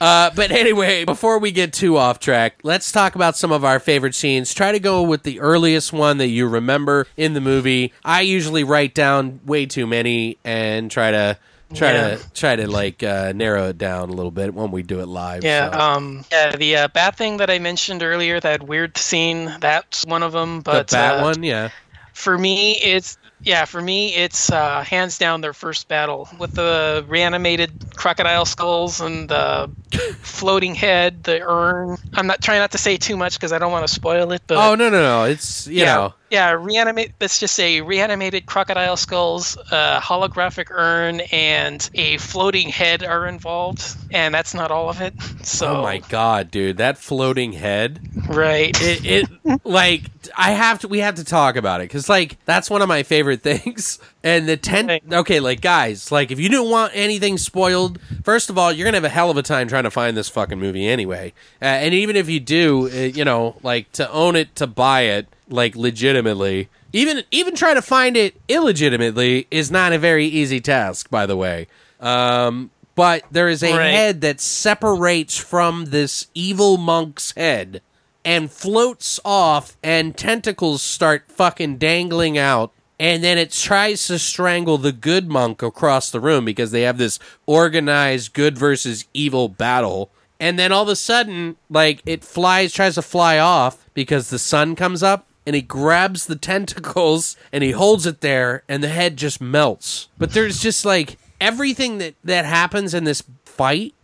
A: Uh, but anyway, before we get too off track, let's talk about some of our favorite scenes. Try to go with the earliest one that you remember in the movie. I usually write down way too many and try to try
E: Yeah.
A: to try to like uh, narrow it down a little bit when we do it live.
E: Yeah,
A: so.
E: um, yeah. The uh, bat thing that I mentioned earlier, that weird scene, that's one of them.
A: the
E: But
A: bat
E: uh,
A: one, yeah.
E: for me, it's yeah. For me, it's uh, hands down their first battle with the reanimated crocodile skulls and the floating head, the urn. I'm not trying not to say too much because I don't want to spoil it. But
A: Oh no no no! It's you
E: yeah,
A: know
E: yeah, reanimate. Let's just say reanimated crocodile skulls, a holographic urn, and a floating head are involved, and that's not all of it. So
A: Oh my god, dude, that floating head.
E: right.
A: It, it like I have to. We have to talk about it because like that's one of my favorite things. And the tent.
E: Right.
A: Okay, like guys, like if you don't want anything spoiled, first of all, you're gonna have a hell of a time trying to find this fucking movie anyway. Uh, and even if you do, uh, you know, like to own it, to buy it, like legitimately. Even even try to find it illegitimately is not a very easy task, by the way. Um, but there is a
E: Right.
A: head that separates from this evil monk's head and floats off, and tentacles start fucking dangling out. And then it tries to strangle the good monk across the room because they have this organized good versus evil battle. And then all of a sudden, like, it flies, tries to fly off because the sun comes up and he grabs the tentacles and he holds it there and the head just melts. But there's just like everything that, that happens in this fight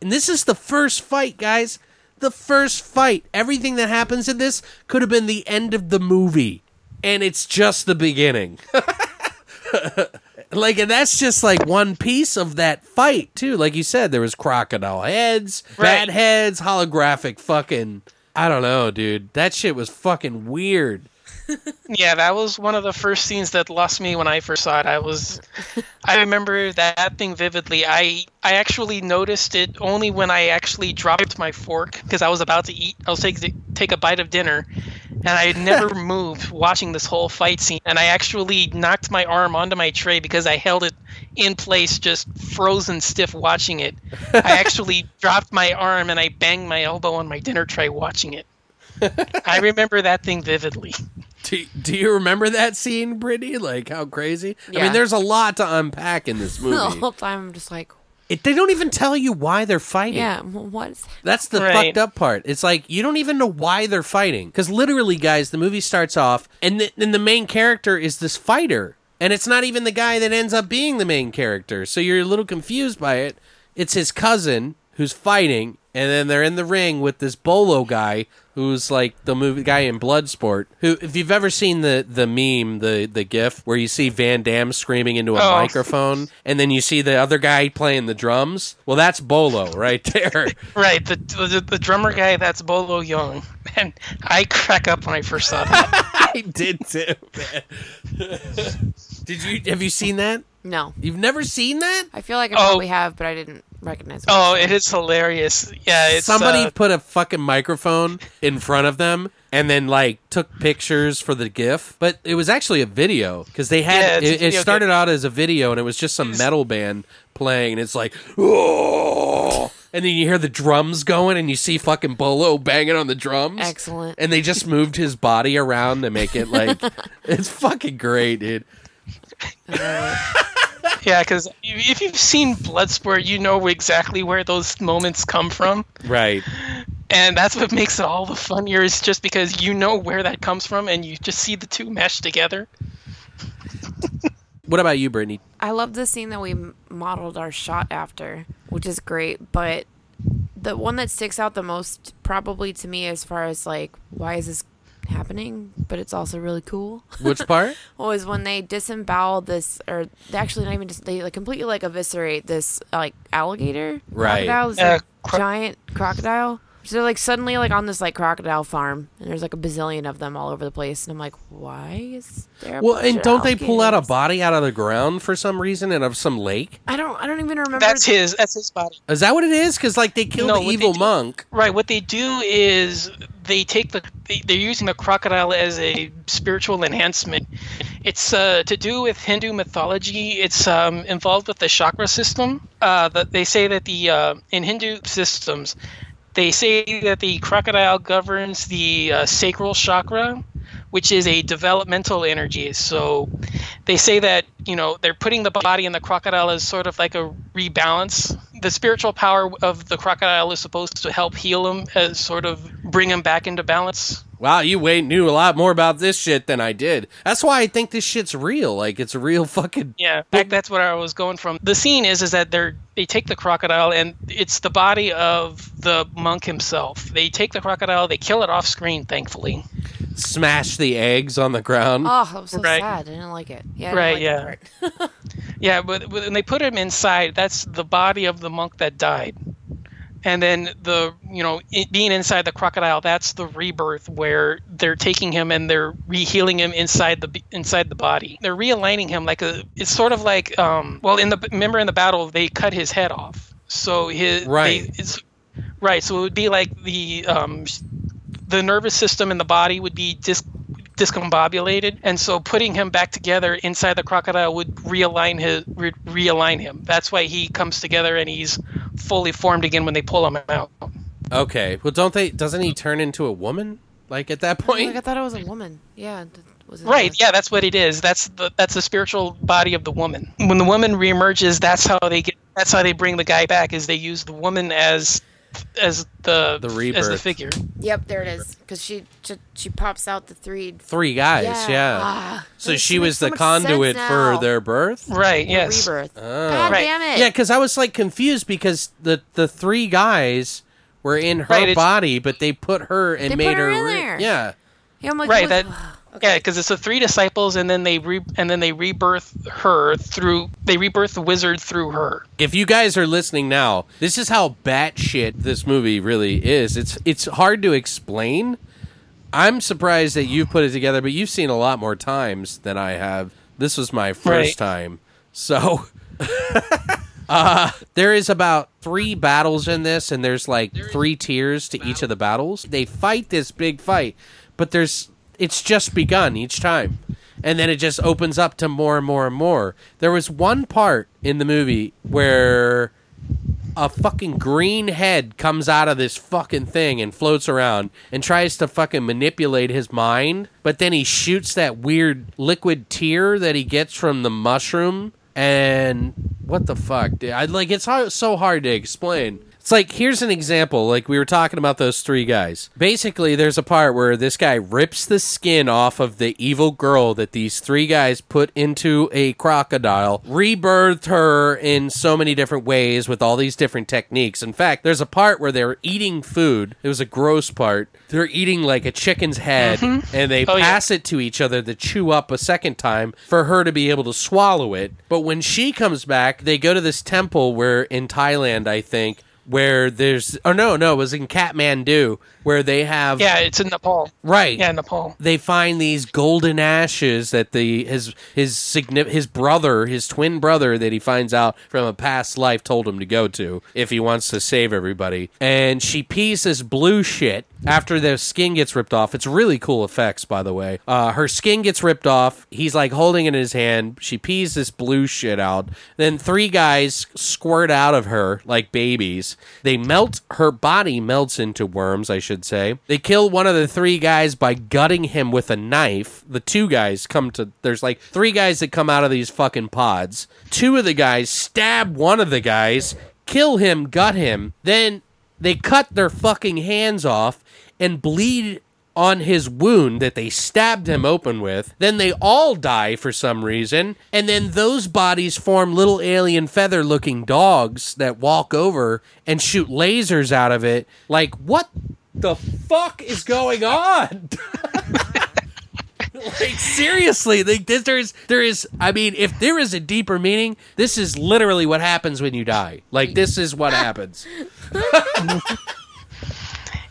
A: and this is the first fight, guys. The first fight. Everything that happens in this could have been the end of the movie. And it's just the beginning. like, and that's just like one piece of that fight, too. Like you said, there was crocodile heads, bat heads, holographic fucking. I don't know, dude. That shit was fucking weird.
E: Yeah, that was one of the first scenes that lost me when I first saw it. I was, I remember that thing vividly. I I actually noticed it only when I actually dropped my fork because I was about to eat. I was take take a bite of dinner, and I had never moved watching this whole fight scene. And I actually knocked my arm onto my tray because I held it in place, just frozen stiff watching it. I actually dropped my arm and I banged my elbow on my dinner tray watching it. I remember that thing vividly.
A: Do, do you remember that scene, Brittany? Like how crazy? I mean, there's a lot to unpack in this movie.
C: the
A: movie.
C: whole time I'm just like,
A: it, they don't even tell you why they're fighting.
C: yeah, what's
A: That's the
E: Right.
A: fucked up part. It's like you don't even know why they're fighting because literally, guys, the movie starts off and the, and the main character is this fighter, and it's not even the guy that ends up being the main character. So you're a little confused by it. It's his cousin who's fighting, and then they're in the ring with this bolo guy who's like the movie guy in Bloodsport. Who, if you've ever seen the the meme, the the GIF where you see Van Damme screaming into a
E: Oh.
A: microphone, and then you see the other guy playing the drums. Well, that's Bolo right there.
E: Right, the, the the drummer guy that's Bolo Yeung, and I crack up when I first saw that.
A: I did too, man. did you have you seen that?
C: no?
A: You've never seen that?
C: I feel like I
E: Oh.
C: probably have, but I didn't recognize. what
E: oh, it is hilarious. Yeah, it's
A: Somebody
E: uh,
A: put a fucking microphone in front of them and then like took pictures for the GIF, but it was actually a video because they had
E: it's a
A: it, it started
E: GIF.
A: out as a video and it was just some metal band playing and it's like oh, and then you hear the drums going and you see fucking Bolo banging on the drums.
C: Excellent.
A: And they just moved his body around to make it like it's fucking great, dude.
E: Yeah, because if you've seen Bloodsport, you know exactly where those moments come from,
A: Right.
E: and that's what makes it all the funnier. Is just because you know where that comes from, and you just see the two mesh together.
A: What about you, Brittany?
C: I love the scene that we modeled our shot after, which is great. But the one that sticks out the most, probably to me, as far as like, why is this happening? But it's also really cool.
A: Which part?
C: was when they disembowel this, or they actually not even just they like completely like eviscerate this like alligator
A: Right.
C: crocodile, this
E: Uh,
C: like,
E: cro-
C: giant crocodile. So they're like suddenly like on this like crocodile farm, and there's like a bazillion of them all over the place, and I'm like, why is there? A
A: Well,
C: bunch
A: and
C: of
A: don't they pull out a body out of the ground for some reason and of some lake?
C: I don't. I don't even remember.
E: That's his. That's his body.
A: Is that what it is? Because like they killed
E: No,
A: the evil
E: do-
A: monk.
E: Right. What they do is they take the they, they're using the crocodile as a spiritual enhancement. It's uh, to do with Hindu mythology. It's um, involved with the chakra system. Uh, they say that the uh, in Hindu systems, they say that the crocodile governs the uh, sacral chakra, which is a developmental energy. So they say that you know they're putting the body in the crocodile as sort of like a rebalance. The spiritual power of the crocodile is supposed to help heal him, as sort of bring him back into balance.
A: Wow, you way knew a lot more about this shit than I did. That's why I think this shit's real. Like it's a real fucking.
E: Yeah, in fact, that's what I was going from. The scene is is that they're they take the crocodile and it's the body of the monk himself. They take the crocodile, they kill it off screen, thankfully.
A: Smash the eggs on the ground.
C: Oh, that was so
E: Right.
C: sad. I didn't like it. Yeah.
E: Right,
C: like
E: yeah. Yeah, but but when they put him inside, that's the body of the monk that died. And then the you know it, being inside the crocodile, that's the rebirth where they're taking him and they're re-healing him inside the inside the body. They're realigning him like a. It's sort of like um. Well, in the remember in the battle they cut his head off, so his
A: Right.
E: They, it's right. So it would be like the um, the nervous system in the body would be dis- discombobulated, and so putting him back together inside the crocodile would realign his re- realign him. That's why he comes together and he's fully formed again when they pull him out.
A: Okay. Well, don't they? Doesn't he turn into a woman? Like at that point?
C: Like I thought it was a woman. Yeah. Was it
E: Right,
C: a-
E: yeah, that's what it is. That's the that's the spiritual body of the woman. When the woman reemerges, that's how they get. That's how they bring the guy back. Is they use the woman as as the
A: The
E: as the
A: rebirth.
E: figure.
C: Yep, there it is. Because she, she she pops out the three.
A: Three guys. Yeah.
C: Ah,
A: so she was
C: so
A: the
C: much
A: conduit for their birth.
E: Right.
C: The
E: Yes.
C: rebirth.
A: Oh.
C: God
E: Right.
C: damn it.
A: Yeah, because I was like confused because the the three guys were in her
E: Right,
A: body, but they put her and
C: They
A: made
C: put her in
A: re-
C: there.
A: Yeah.
C: Yeah, I'm like,
E: Right,
C: what-
E: that-
C: okay.
E: Yeah, because it's the three disciples, and then they re- and then they rebirth her through they rebirth the wizard through her.
A: If you guys are listening now, this is how batshit this movie really is. It's it's hard to explain. I'm surprised that you've put it together, but you've seen a lot more times than I have. This was my first
E: Right.
A: time, so uh, there is about three battles in this, and there's like three tiers to each of the battles. They fight this big fight, but there's it's just begun each time. And then it just opens up to more and more and more. There was one part in the movie where a fucking green head comes out of this fucking thing and floats around and tries to fucking manipulate his mind, but then he shoots that weird liquid tear that he gets from the mushroom and what the fuck? dude? I like it's so hard to explain. It's like here's an example. Like we were talking about those three guys. Basically, there's a part where this guy rips the skin off of the evil girl that these three guys put into a crocodile, rebirthed her in so many different ways with all these different techniques. In fact, there's a part where they're eating food. It was a gross part. They're eating like a chicken's head, mm-hmm. and they
E: Oh, yeah.
A: pass it to each other to chew up a second time for her to be able to swallow it. But when she comes back, they go to this temple where in Thailand, I think, where there's oh no, no, it was in Kathmandu where they have
E: Yeah, it's in Nepal.
A: right.
E: Yeah, in Nepal.
A: They find these golden ashes that the his his his brother, his twin brother that he finds out from a past life told him to go to if he wants to save everybody. And she pees this blue shit after their skin gets ripped off. It's really cool effects, by the way. Uh, her skin gets ripped off. He's like holding it in his hand. She pees this blue shit out. Then three guys squirt out of her like babies. They melt. Her body melts into worms, I should say. They kill one of the three guys by gutting him with a knife. The two guys come to. There's like three guys that come out of these fucking pods. Two of the guys stab one of the guys, kill him, gut him. Then they cut their fucking hands off and bleed on his wound that they stabbed him open with. Then they all die for some reason. And then those bodies form little alien feather looking dogs that walk over and shoot lasers out of it. Like, what the fuck is going on? like seriously like this, there's there is i mean if there is a deeper meaning this is literally what happens when you die like this is what happens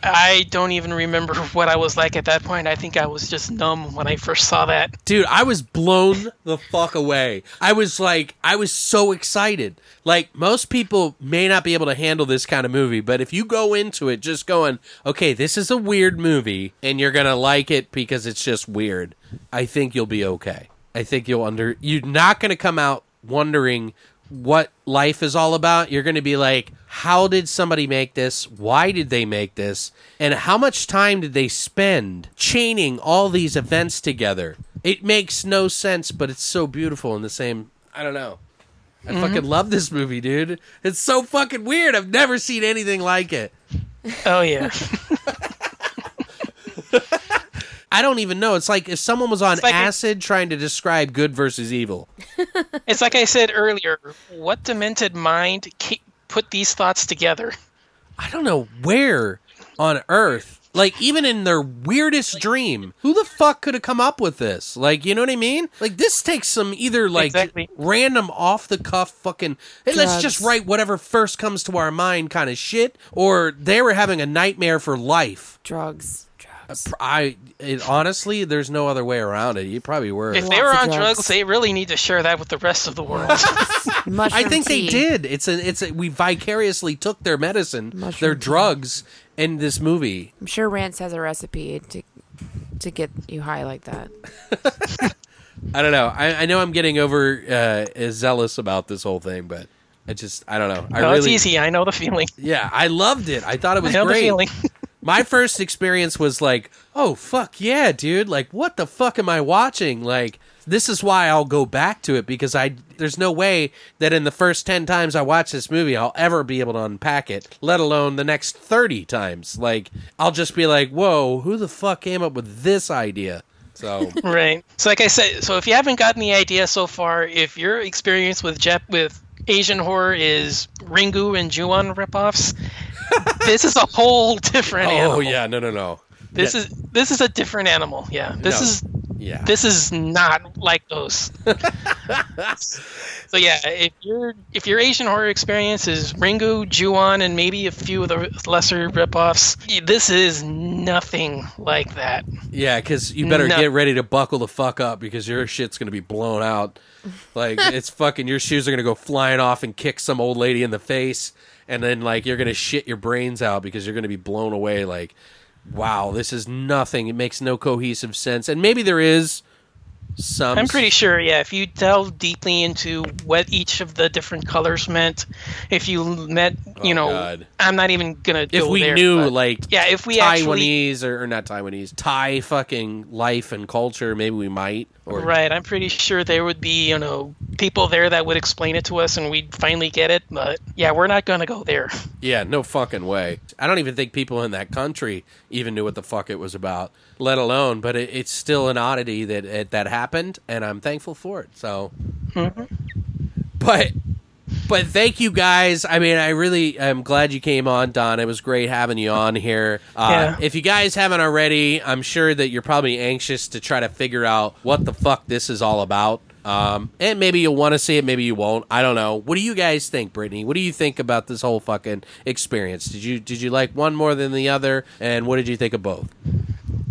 E: I don't even remember what I was like at that point. I think I was just numb when I first saw that.
A: Dude, I was blown the fuck away. I was like, I was so excited. Like, most people may not be able to handle this kind of movie, but if you go into it just going, okay, this is a weird movie, and you're gonna like it because it's just weird, I think you'll be okay. I think you'll under. You're not gonna come out wondering what life is all about. You're gonna be like, how did somebody make this? Why did they make this? And how much time did they spend chaining all these events together? It makes no sense, but it's so beautiful in the same. I don't know. I mm-hmm. fucking love this movie, dude. It's so fucking weird. I've never seen anything like it.
E: Oh yeah.
A: I don't even know. It's like if someone was on
E: like a-
A: acid trying to describe good versus evil.
E: it's like I said earlier. What demented mind ca- put these thoughts together?
A: I don't know where on earth, like even in their weirdest dream, who the fuck could have come up with this? Like, you know what I mean? Like this takes some either like
E: Exactly.
A: random off the cuff fucking hey, let's just write whatever first comes to our mind kind of shit or they were having a nightmare for life.
C: Drugs. Drugs.
A: I it, honestly, there's no other way around it. You probably were.
E: If they
C: Lots
E: were on
C: drugs.
E: drugs, they really need to share that with the rest of the world.
A: I think they did. It's a it's a, we vicariously took their medicine,
C: Mushroom
A: their
C: tea.
A: drugs in this movie.
C: I'm sure Rance has a recipe to to get you high like that.
A: I don't know. I, I know I'm getting over uh, zealous about this whole thing, but I just I don't know. I
E: no,
A: really
E: it's easy. I know the feeling.
A: yeah, I loved it. I thought it
E: I
A: was
E: know the
A: great.
E: feeling.
A: My first experience was like, oh fuck yeah, dude! Like, what the fuck am I watching? Like, this is why I'll go back to it because I there's no way that in the first ten times I watch this movie I'll ever be able to unpack it, let alone the next thirty times. Like, I'll just be like, whoa, who the fuck came up with this idea? So
E: Right. So, like I said, so if you haven't gotten the idea so far, if your experience with Jap- with Asian horror is Ringu and Ju-on ripoffs, this is a whole different
A: oh
E: animal.
A: yeah, no no no,
E: This
A: Yeah.
E: is this is a different animal. Yeah. This
A: No.
E: is
A: yeah.
E: this is not like those. so yeah, if your if your Asian horror experience is Ringu, Ju-on, and maybe a few of the lesser ripoffs, this is nothing like that.
A: Yeah, because you better
E: No.
A: get ready to buckle the fuck up because your shit's gonna be blown out. Like it's fucking your shoes are gonna go flying off and kick some old lady in the face, and then like you're gonna shit your brains out because you're gonna be blown away. Like, wow, this is nothing. It makes no cohesive sense, and maybe there is some.
E: I'm pretty sure, yeah. If you delve deeply into what each of the different colors meant, if you met, you
A: Oh,
E: know,
A: God.
E: I'm not even gonna.
A: If
E: go
A: we
E: there,
A: knew
E: but-
A: like
E: yeah, if we actually,
A: Taiwanese or, or not Taiwanese, Thai fucking life and culture, maybe we might. Or
E: right, I'm pretty sure there would be, you know, people there that would explain it to us, and we'd finally get it. But yeah, we're not gonna go there.
A: Yeah, no fucking way. I don't even think people in that country even knew what the fuck it was about, let alone. But it, it's still an oddity that it, that happened, and I'm thankful for it. So, mm-hmm. but but thank you guys. I mean, I really am glad you came on, Don. It was great having you on here. Uh,
E: Yeah.
A: If you guys haven't already, I'm sure that you're probably anxious to try to figure out what the fuck this is all about. Um, and maybe you'll want to see it, maybe you won't. I don't know. What do you guys think, Brittany? What do you think about this whole fucking experience? Did you did you like one more than the other? And what did you think of both?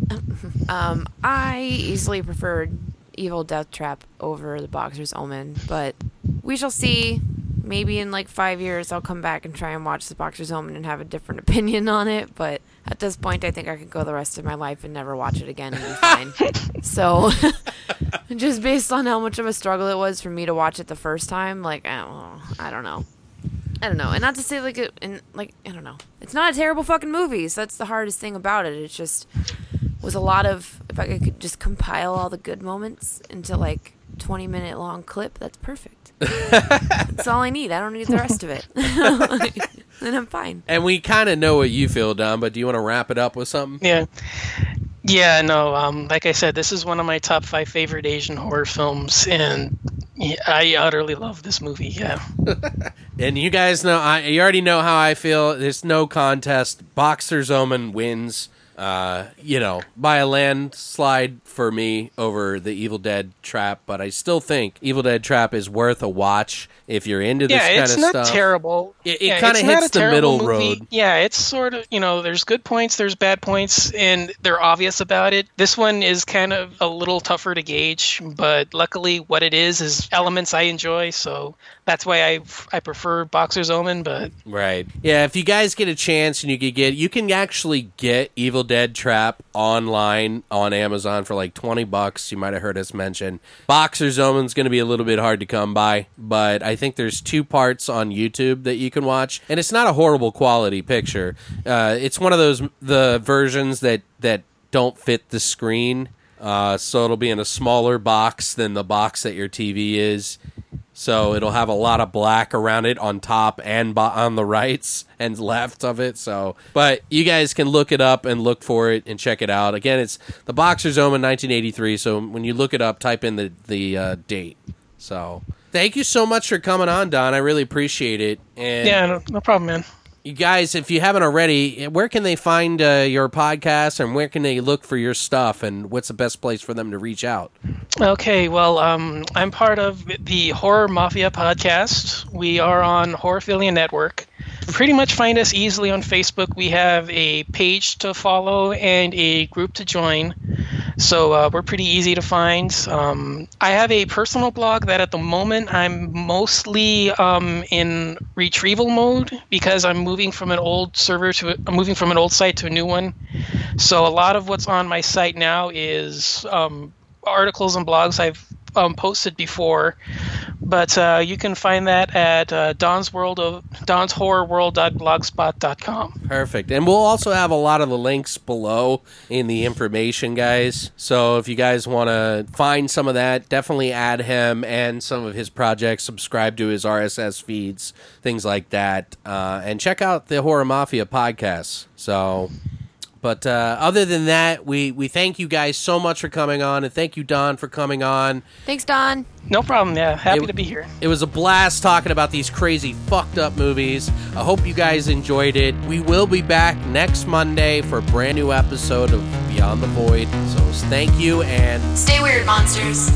C: Um, I easily preferred Evil Dead Trap over the Boxer's Omen, but we shall see. Maybe in like five years, I'll come back and try and watch the Boxer's Omen and have a different opinion on it. But at this point, I think I could go the rest of my life and never watch it again and be fine. so, just based on how much of a struggle it was for me to watch it the first time, like I don't know. I don't know. I don't know. And not to say like it, and like I don't know. It's not a terrible fucking movie. So that's the hardest thing about it. It's just was a lot of if I could just compile all the good moments into like 20 minute long clip, that's perfect. that's all I need. I don't need the rest of it. then I'm fine.
A: And we kind of know what you feel, Don. But do you want to wrap it up with something?
E: Yeah. Yeah, no. Um, like I said, this is one of my top five favorite Asian horror films, and I utterly love this movie. Yeah.
A: And you guys know, I, you already know how I feel. There's no contest. Boxer's Omen wins. Uh, you know, by a landslide for me over the Evil Dead Trap, but I still think Evil Dead Trap is worth a watch if you're into this
E: yeah,
A: kind of stuff.
E: Yeah, it's not terrible.
A: It- it
E: Yeah,
A: kinda hits the middle
E: movie.
A: road.
E: Yeah, it's sort of you know, there's good points, there's bad points, and they're obvious about it. This one is kind of a little tougher to gauge, but luckily, what it is is elements I enjoy, so that's why I I prefer Boxer's Omen. But
A: Right. Yeah, if you guys get a chance and you could get you can actually get Evil Dead Trap online on Amazon for like 20 bucks. You might have heard us mention. Boxer's Omen's going to be a little bit hard to come by, but I think there's two parts on YouTube that you can watch and it's not a horrible quality picture. Uh, it's one of those the versions that that don't fit the screen. Uh, so it'll be in a smaller box than the box that your TV is. So it'll have a lot of black around it on top and bo- on the rights and left of it. So, but you guys can look it up and look for it and check it out. Again, it's the Boxer's Omen 1983. So when you look it up, type in the the uh, date. So thank you so much for coming on, Don. I really appreciate it. And
E: yeah, no, no problem, man.
A: You guys, if you haven't already, where can they find uh, your podcast and where can they look for your stuff and what's the best place for them to reach out?
E: Okay, well, um, I'm part of the Horror Mafia podcast. We are on Horrorphilia Network. Pretty much find us easily on Facebook. We have a page to follow and a group to join. So uh, we're pretty easy to find. Um, I have a personal blog that at the moment I'm mostly um, in retrieval mode because I'm moving from an old server to a, I'm moving from an old site to a new one. So a lot of what's on my site now is um, articles and blogs I've um, posted before, but uh, you can find that at uh, Don's World of Don's Horror World.blogspot.com.
A: Perfect. And we'll also have a lot of the links below in the information, guys. So if you guys want to find some of that, definitely add him and some of his projects, subscribe to his RSS feeds, things like that, uh, and check out the Horror Mafia podcast. So. But uh, other than that, we, we thank you guys so much for coming on, and thank you, Don, for coming on.
C: Thanks, Don.
E: No problem. Yeah, happy
A: It-
E: to be here.
A: It was a blast talking about these crazy, fucked up movies. I hope you guys enjoyed it. We will be back next Monday for a brand new episode of Beyond the Void. So thank you, and
D: Stay weird, monsters.